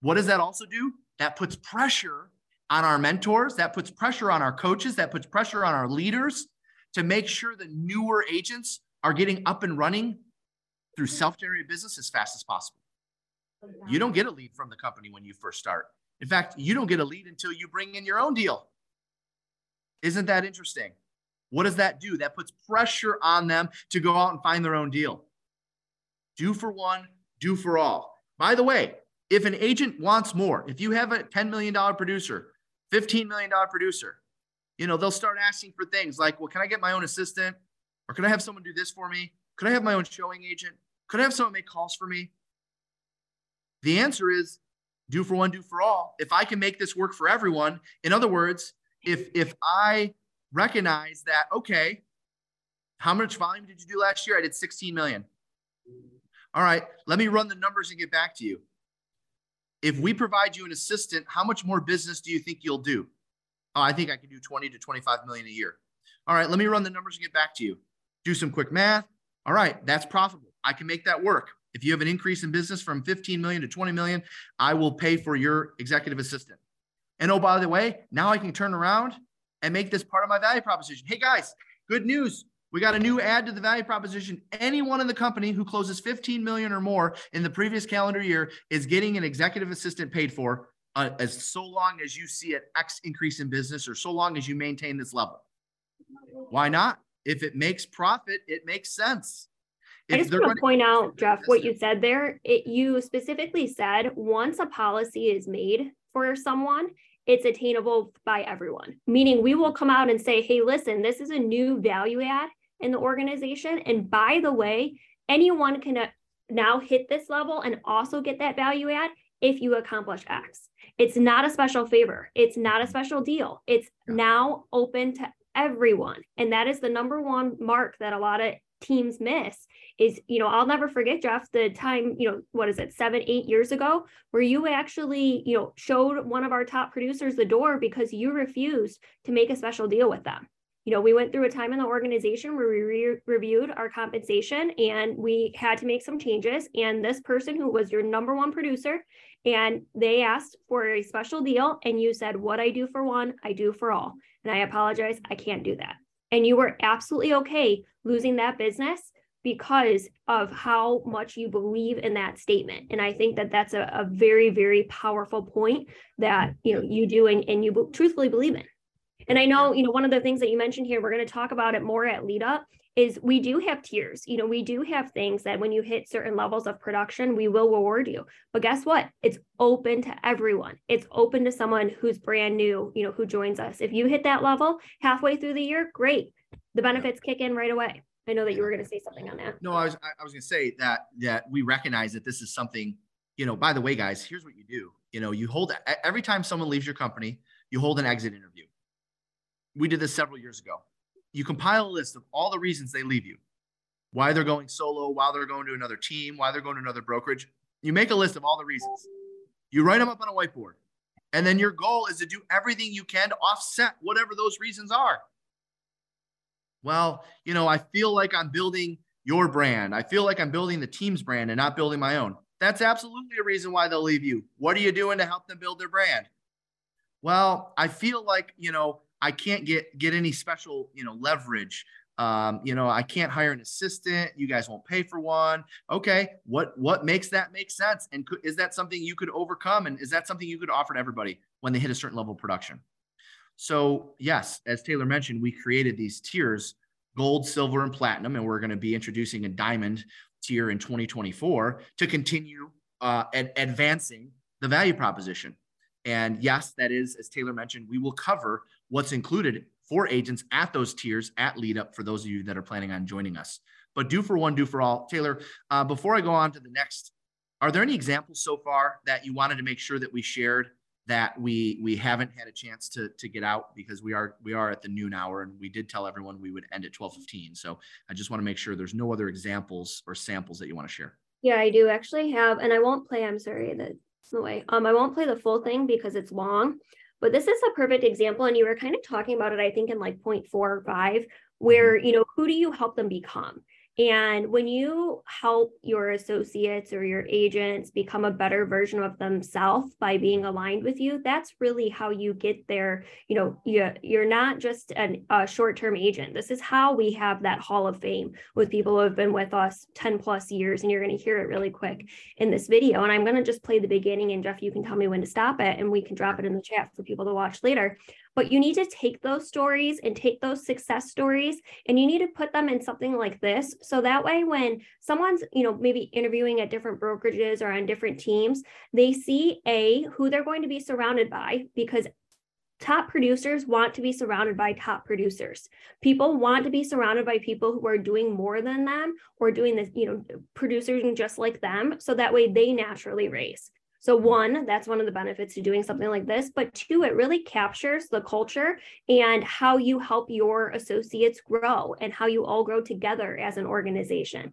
What does that also do? That puts pressure on our mentors, that puts pressure on our coaches, that puts pressure on our leaders to make sure the newer agents are getting up and running through self generated business as fast as possible. You don't get a lead from the company when you first start. In fact, you don't get a lead until you bring in your own deal. Isn't that interesting? What does that do? That puts pressure on them to go out and find their own deal. Do for one, do for all. By the way, if an agent wants more, if you have a $10 million producer, $15 million producer, you know, they'll start asking for things like, well, can I get my own assistant? Or can I have someone do this for me? Could I have my own showing agent? Could I have someone make calls for me? The answer is do for one, do for all. If I can make this work for everyone, in other words, if if I recognize that, okay, how much volume did you do last year? I did 16 million. All right, let me run the numbers and get back to you. If we provide you an assistant, how much more business do you think you'll do? Oh, I think I can do 20 to 25 million a year. All right, let me run the numbers and get back to you. Do some quick math. All right, that's profitable. I can make that work. If you have an increase in business from 15 million to 20 million, I will pay for your executive assistant. And oh, by the way, now I can turn around and make this part of my value proposition. Hey guys, good news. We got a new add to the value proposition. Anyone in the company who closes 15 million or more in the previous calendar year is getting an executive assistant paid for uh, as so long as you see an X increase in business or so long as you maintain this level. Why not? If it makes profit, it makes sense. I just want to point out, Jeff, what you said there. It, you specifically said once a policy is made for someone, it's attainable by everyone. Meaning, we will come out and say, hey, listen, this is a new value add in the organization. And by the way, anyone can uh, now hit this level and also get that value add if you accomplish X. It's not a special favor, it's not a special deal. It's now open to everyone. And that is the number one mark that a lot of teams miss is you know i'll never forget jeff the time you know what is it seven eight years ago where you actually you know showed one of our top producers the door because you refused to make a special deal with them. You know we went through a time in the organization where we re- reviewed our compensation and we had to make some changes. And this person who was your number one producer and they asked for a special deal and you said what i do for one i do for all. And i apologize i can't do that and you were absolutely okay losing that business because of how much you believe in that statement. And i think that that's a, a very very powerful point that you know you do and, and you truthfully believe in and i know you know one of the things that you mentioned here we're going to talk about it more at lead up is we do have tiers you know we do have things that when you hit certain levels of production we will reward you but guess what it's open to everyone it's open to someone who's brand new you know who joins us if you hit that level halfway through the year great the benefits kick in right away I know that you were going to say something on that. No, I was I was going to say that that we recognize that this is something. You know, by the way, guys, here's what you do. You know, you hold every time someone leaves your company, you hold an exit interview. We did this several years ago. You compile a list of all the reasons they leave you, why they're going solo, why they're going to another team, why they're going to another brokerage. You make a list of all the reasons. You write them up on a whiteboard. And then your goal is to do everything you can to offset whatever those reasons are. Well, you know, I feel like I'm building your brand. I feel like I'm building the team's brand and not building my own. That's absolutely a reason why they'll leave you. What are you doing to help them build their brand? Well, I feel like, you know, I can't get get any special, you know, leverage Um, you know, I can't hire an assistant. You guys won't pay for one. Okay, what what makes that make sense? And is that something you could overcome? And is that something you could offer to everybody when they hit a certain level of production? So yes, as Taylor mentioned, we created these tiers: gold, silver, and platinum, and we're going to be introducing a diamond tier in 2024 to continue uh, ad- advancing the value proposition. And yes, that is, as Taylor mentioned, we will cover what's included for agents at those tiers at lead up for those of you that are planning on joining us. But do for one, do for all. Taylor, uh, before I go on to the next, are there any examples so far that you wanted to make sure that we shared that we we haven't had a chance to to get out because we are we are at the noon hour and we did tell everyone we would end at 12:15. So I just want to make sure there's no other examples or samples that you want to share. Yeah, I do actually have, and I won't play. I'm sorry, that's the way. Um, I won't play the full thing because it's long. But this is a perfect example, and you were kind of talking about it, I think, in like point four or five, where mm-hmm. you know who do you help them become? And when you help your associates or your agents become a better version of themselves by being aligned with you, that's really how you get there. You know, you, you're not just an, a short term agent. This is how we have that hall of fame with people who have been with us 10 plus years. And you're going to hear it really quick in this video. And I'm going to just play the beginning. And Jeff, you can tell me when to stop it and we can drop it in the chat for people to watch later. But you need to take those stories and take those success stories and you need to put them in something like this. So that way, when someone's, you know, maybe interviewing at different brokerages or on different teams, they see A, who they're going to be surrounded by because top producers want to be surrounded by top producers. People want to be surrounded by people who are doing more than them or doing this you know producers just like them. So that way they naturally raise so, one, that's one of the benefits to doing something like this. But two, it really captures the culture and how you help your associates grow and how you all grow together as an organization.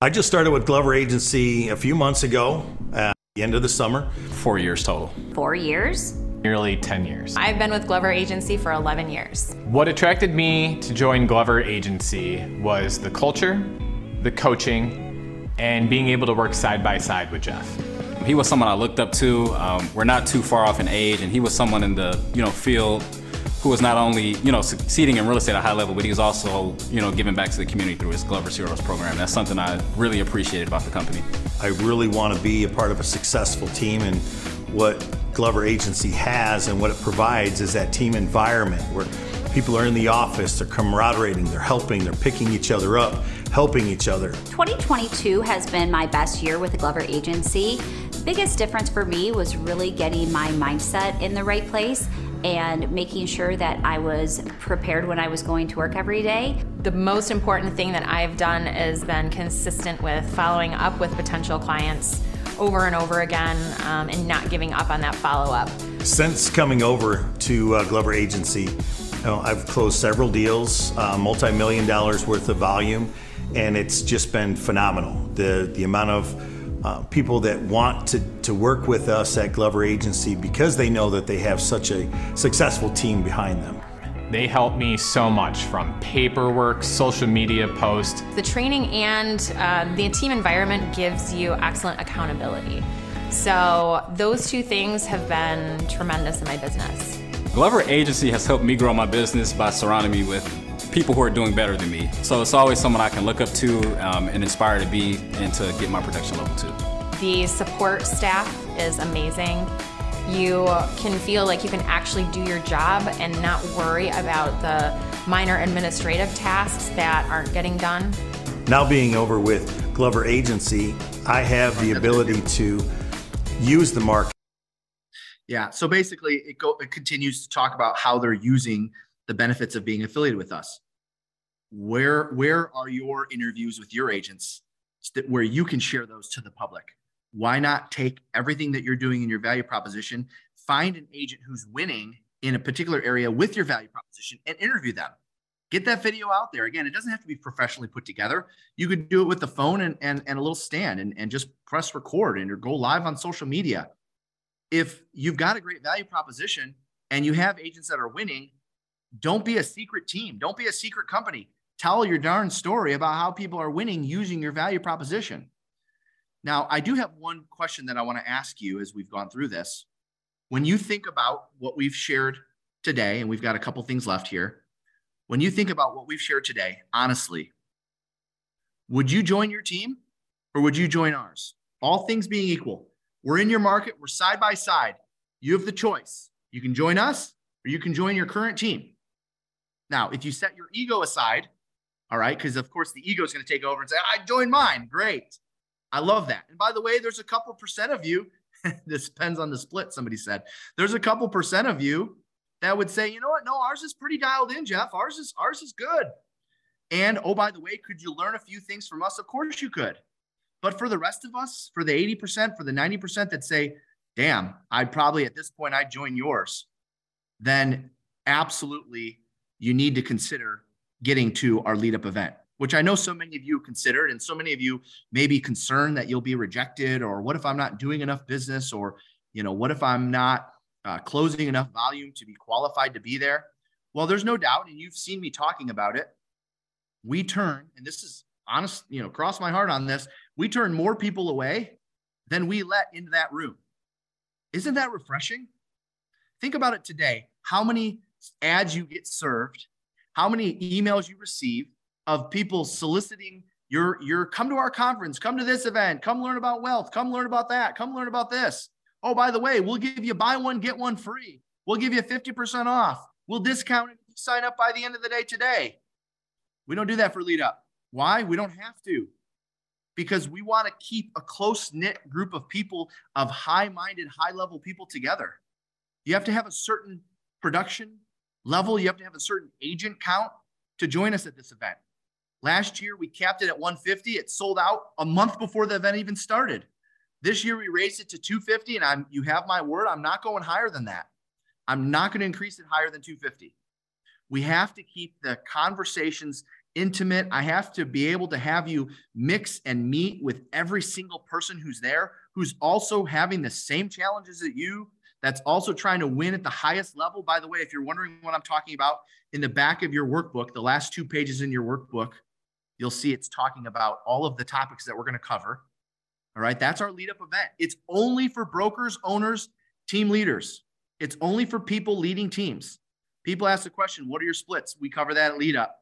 I just started with Glover Agency a few months ago at the end of the summer. Four years total. Four years? Nearly 10 years. I've been with Glover Agency for 11 years. What attracted me to join Glover Agency was the culture, the coaching, and being able to work side by side with Jeff. He was someone I looked up to. Um, we're not too far off in age, and he was someone in the you know field who was not only you know succeeding in real estate at a high level, but he was also you know giving back to the community through his Glover Heroes program. That's something I really appreciated about the company. I really want to be a part of a successful team, and what Glover Agency has and what it provides is that team environment where people are in the office, they're camaraderie, they're helping, they're picking each other up, helping each other. 2022 has been my best year with the Glover Agency biggest difference for me was really getting my mindset in the right place and making sure that I was prepared when I was going to work every day. The most important thing that I've done is been consistent with following up with potential clients over and over again um, and not giving up on that follow up. Since coming over to uh, Glover Agency, you know, I've closed several deals, uh, multi million dollars worth of volume, and it's just been phenomenal. The, the amount of uh, people that want to, to work with us at Glover Agency because they know that they have such a successful team behind them. They help me so much from paperwork, social media posts. The training and uh, the team environment gives you excellent accountability. So, those two things have been tremendous in my business. Glover Agency has helped me grow my business by surrounding me with people who are doing better than me. So it's always someone I can look up to um, and inspire to be and to get my production level too. The support staff is amazing. You can feel like you can actually do your job and not worry about the minor administrative tasks that aren't getting done. Now, being over with Glover Agency, I have the ability to use the market. Yeah. So basically, it go it continues to talk about how they're using the benefits of being affiliated with us. Where where are your interviews with your agents where you can share those to the public? Why not take everything that you're doing in your value proposition, find an agent who's winning in a particular area with your value proposition and interview them. Get that video out there. Again, it doesn't have to be professionally put together. You could do it with the phone and, and, and a little stand and, and just press record and go live on social media. If you've got a great value proposition and you have agents that are winning, don't be a secret team. Don't be a secret company. Tell your darn story about how people are winning using your value proposition. Now, I do have one question that I want to ask you as we've gone through this. When you think about what we've shared today, and we've got a couple things left here, when you think about what we've shared today, honestly, would you join your team or would you join ours? All things being equal, we're in your market, we're side by side. You have the choice. You can join us or you can join your current team. Now, if you set your ego aside, all right, because of course the ego is going to take over and say, I joined mine. Great. I love that. And by the way, there's a couple percent of you, this depends on the split, somebody said. There's a couple percent of you that would say, you know what? No, ours is pretty dialed in, Jeff. Ours is ours is good. And oh, by the way, could you learn a few things from us? Of course you could. But for the rest of us, for the 80%, for the 90% that say, damn, I'd probably at this point I'd join yours, then absolutely you need to consider getting to our lead up event, which I know so many of you considered, and so many of you may be concerned that you'll be rejected, or what if I'm not doing enough business, or you know, what if I'm not uh, closing enough volume to be qualified to be there? Well, there's no doubt, and you've seen me talking about it. We turn, and this is honest, you know, cross my heart on this. We turn more people away than we let into that room. Isn't that refreshing? Think about it today. How many ads you get served, how many emails you receive of people soliciting your your come to our conference, come to this event, come learn about wealth, come learn about that, come learn about this. Oh, by the way, we'll give you buy one get one free. We'll give you 50% off. We'll discount it if you sign up by the end of the day today. We don't do that for lead up. Why? We don't have to. Because we want to keep a close knit group of people, of high minded, high level people together. You have to have a certain production level, you have to have a certain agent count to join us at this event. Last year, we capped it at 150. It sold out a month before the event even started. This year, we raised it to 250, and I'm you have my word, I'm not going higher than that. I'm not going to increase it higher than 250. We have to keep the conversations intimate. I have to be able to have you mix and meet with every single person who's there, who's also having the same challenges that you, that's also trying to win at the highest level. By the way, if you're wondering what I'm talking about, in the back of your workbook, the last two pages in your workbook, you'll see it's talking about all of the topics that we're going to cover. All right, that's our lead up event. It's only for brokers, owners, team leaders. It's only for people leading teams. People ask the question, what are your splits? We cover that at lead up.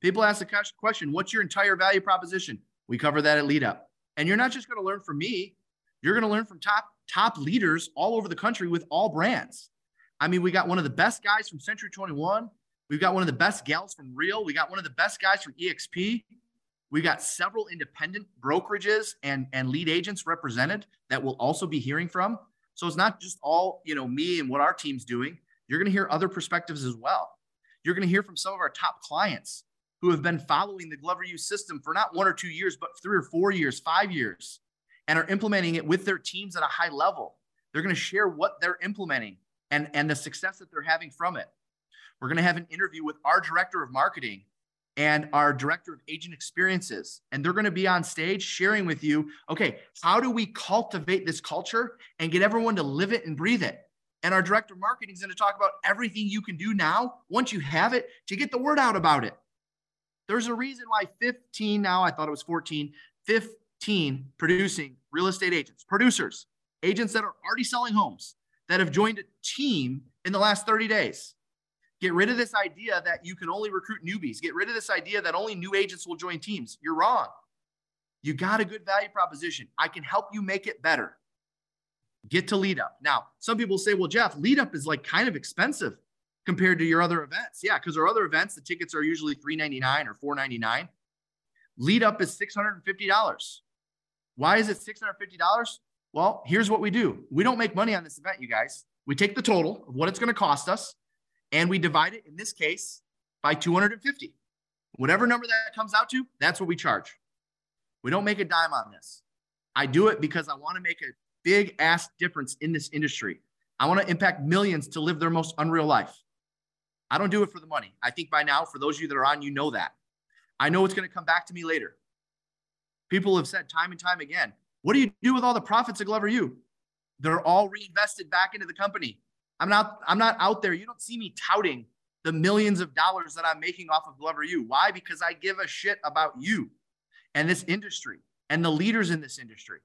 People ask the question, what's your entire value proposition? We cover that at lead up. And you're not just going to learn from me, you're going to learn from top top leaders all over the country with all brands. I mean, we got one of the best guys from Century 21. We've got one of the best gals from Real. We got one of the best guys from EXP. We got several independent brokerages and, and lead agents represented that we'll also be hearing from. So it's not just all, you know, me and what our team's doing. You're going to hear other perspectives as well. You're going to hear from some of our top clients who have been following the Glover U system for not one or two years, but three or four years, five years and are implementing it with their teams at a high level. They're going to share what they're implementing and, and the success that they're having from it. We're going to have an interview with our director of marketing and our director of agent experiences. And they're going to be on stage sharing with you okay, how do we cultivate this culture and get everyone to live it and breathe it? And our director of marketing is going to talk about everything you can do now, once you have it, to get the word out about it. There's a reason why 15 now, I thought it was 14, 15 producing real estate agents, producers, agents that are already selling homes that have joined a team in the last 30 days. Get rid of this idea that you can only recruit newbies. Get rid of this idea that only new agents will join teams. You're wrong. You got a good value proposition. I can help you make it better. Get to lead up. Now, some people say, well, Jeff, lead up is like kind of expensive compared to your other events. Yeah, because our other events, the tickets are usually 399 or 499. Lead up is $650. Why is it $650? Well, here's what we do we don't make money on this event, you guys. We take the total of what it's going to cost us and we divide it, in this case, by 250. Whatever number that comes out to, that's what we charge. We don't make a dime on this. I do it because I want to make a big ass difference in this industry. I want to impact millions to live their most unreal life. I don't do it for the money. I think by now, for those of you that are on, you know that. I know it's going to come back to me later. People have said time and time again, what do you do with all the profits of Glover U? They're all reinvested back into the company. I'm not, I'm not out there. You don't see me touting the millions of dollars that I'm making off of Glover U. Why? Because I give a shit about you and this industry and the leaders in this industry.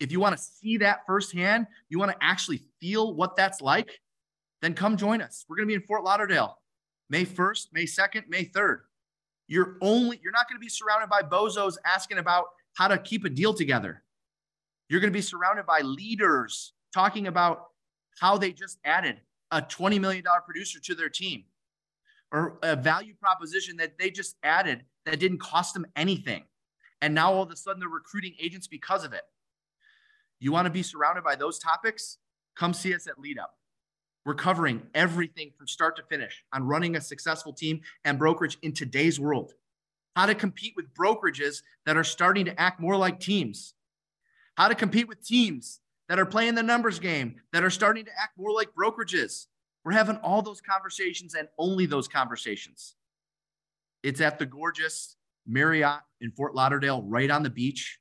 If you want to see that firsthand, you want to actually feel what that's like, then come join us. We're going to be in Fort Lauderdale May 1st, May 2nd, May 3rd. You're only you're not going to be surrounded by bozos asking about how to keep a deal together. You're going to be surrounded by leaders talking about how they just added a $20 million producer to their team or a value proposition that they just added that didn't cost them anything. And now all of a sudden they're recruiting agents because of it. You want to be surrounded by those topics? Come see us at Lead Up. We're covering everything from start to finish on running a successful team and brokerage in today's world. How to compete with brokerages that are starting to act more like teams. How to compete with teams that are playing the numbers game that are starting to act more like brokerages. We're having all those conversations and only those conversations. It's at the gorgeous Marriott in Fort Lauderdale, right on the beach.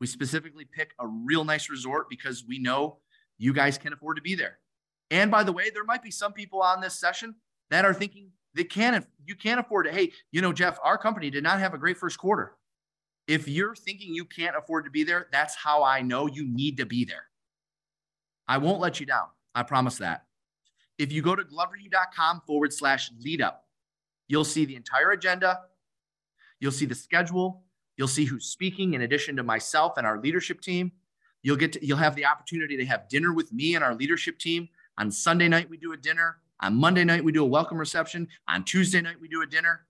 We specifically pick a real nice resort because we know you guys can afford to be there. And by the way, there might be some people on this session that are thinking they can't, you can't afford to. Hey, you know, Jeff, our company did not have a great first quarter. If you're thinking you can't afford to be there, that's how I know you need to be there. I won't let you down. I promise that. If you go to gloveru.com forward slash lead up, you'll see the entire agenda. You'll see the schedule. You'll see who's speaking in addition to myself and our leadership team. You'll get to, you'll have the opportunity to have dinner with me and our leadership team. On Sunday night, we do a dinner. On Monday night, we do a welcome reception. On Tuesday night, we do a dinner.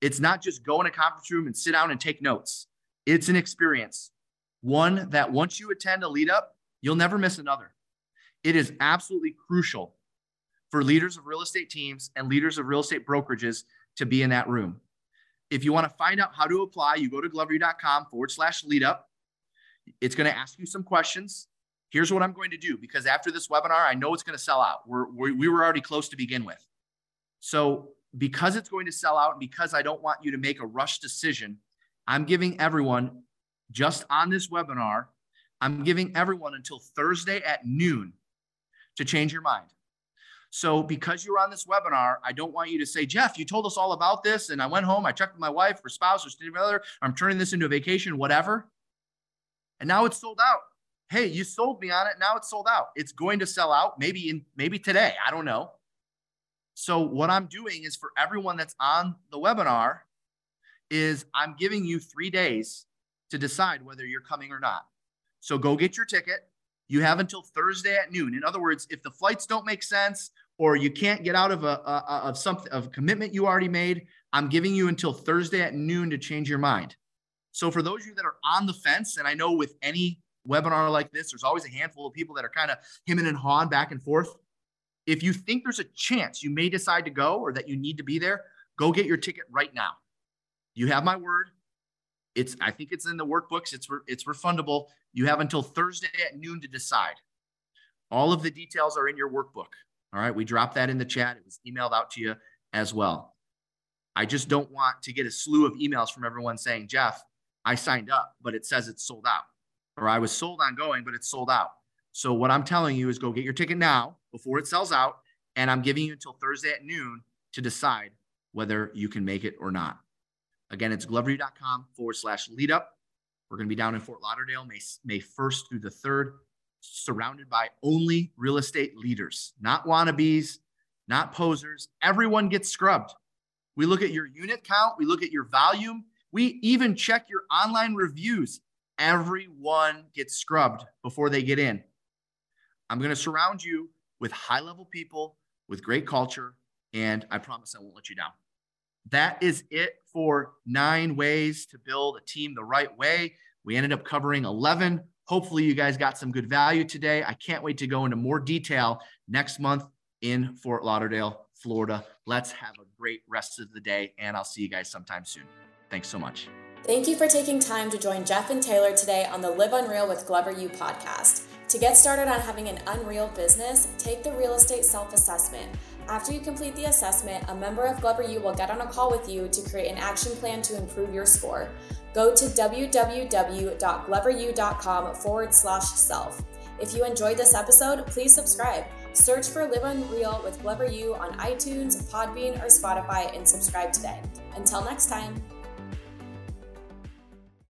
It's not just go in a conference room and sit down and take notes. It's an experience. One that once you attend a lead up, you'll never miss another. It is absolutely crucial for leaders of real estate teams and leaders of real estate brokerages to be in that room. If you want to find out how to apply, you go to gloveru.com forward slash lead up. It's going to ask you some questions. Here's what I'm going to do because after this webinar, I know it's going to sell out. We're, we're, we were already close to begin with. So, because it's going to sell out and because I don't want you to make a rush decision, I'm giving everyone just on this webinar, I'm giving everyone until Thursday at noon to change your mind. So, because you're on this webinar, I don't want you to say, Jeff, you told us all about this, and I went home, I checked with my wife or spouse or significant other, I'm turning this into a vacation, whatever. And now it's sold out. Hey, you sold me on it. Now it's sold out. It's going to sell out maybe in maybe today. I don't know. So what I'm doing is for everyone that's on the webinar, is I'm giving you three days to decide whether you're coming or not. So go get your ticket. You have until Thursday at noon. In other words, if the flights don't make sense or you can't get out of a, a of something of a commitment you already made, I'm giving you until Thursday at noon to change your mind. So for those of you that are on the fence, and I know with any webinar like this, there's always a handful of people that are kind of hemming and hawing back and forth. If you think there's a chance you may decide to go or that you need to be there, go get your ticket right now. You have my word. It's I think it's in the workbooks. It's it's refundable. You have until Thursday at noon to decide. All of the details are in your workbook. All right, we dropped that in the chat. It was emailed out to you as well. I just don't want to get a slew of emails from everyone saying, "Jeff, I signed up, but it says it's sold out." Or I was sold on going, but it's sold out. So what I'm telling you is go get your ticket now before it sells out, and I'm giving you until Thursday at noon to decide whether you can make it or not. Again, it's gloveru.com forward slash lead up. We're going to be down in Fort Lauderdale May, May 1st through the 3rd, surrounded by only real estate leaders, not wannabes, not posers. Everyone gets scrubbed. We look at your unit count, we look at your volume, we even check your online reviews. Everyone gets scrubbed before they get in. I'm going to surround you with high level people with great culture, and I promise I won't let you down that is it for nine ways to build a team the right way. We ended up covering 11. Hopefully, you guys got some good value today. I can't wait to go into more detail next month in Fort Lauderdale, Florida. Let's have a great rest of the day, and I'll see you guys sometime soon. Thanks so much. Thank you for taking time to join Jeff and Taylor today on the Live Unreal with Glover U podcast. To get started on having an unreal business, take the real estate self assessment. After you complete the assessment, a member of Glover U will get on a call with you to create an action plan to improve your score. Go to www.gloveru.com forward slash self. If you enjoyed this episode, please subscribe. Search for Live Unreal with Glover U on iTunes, Podbean, or Spotify and subscribe today. Until next time.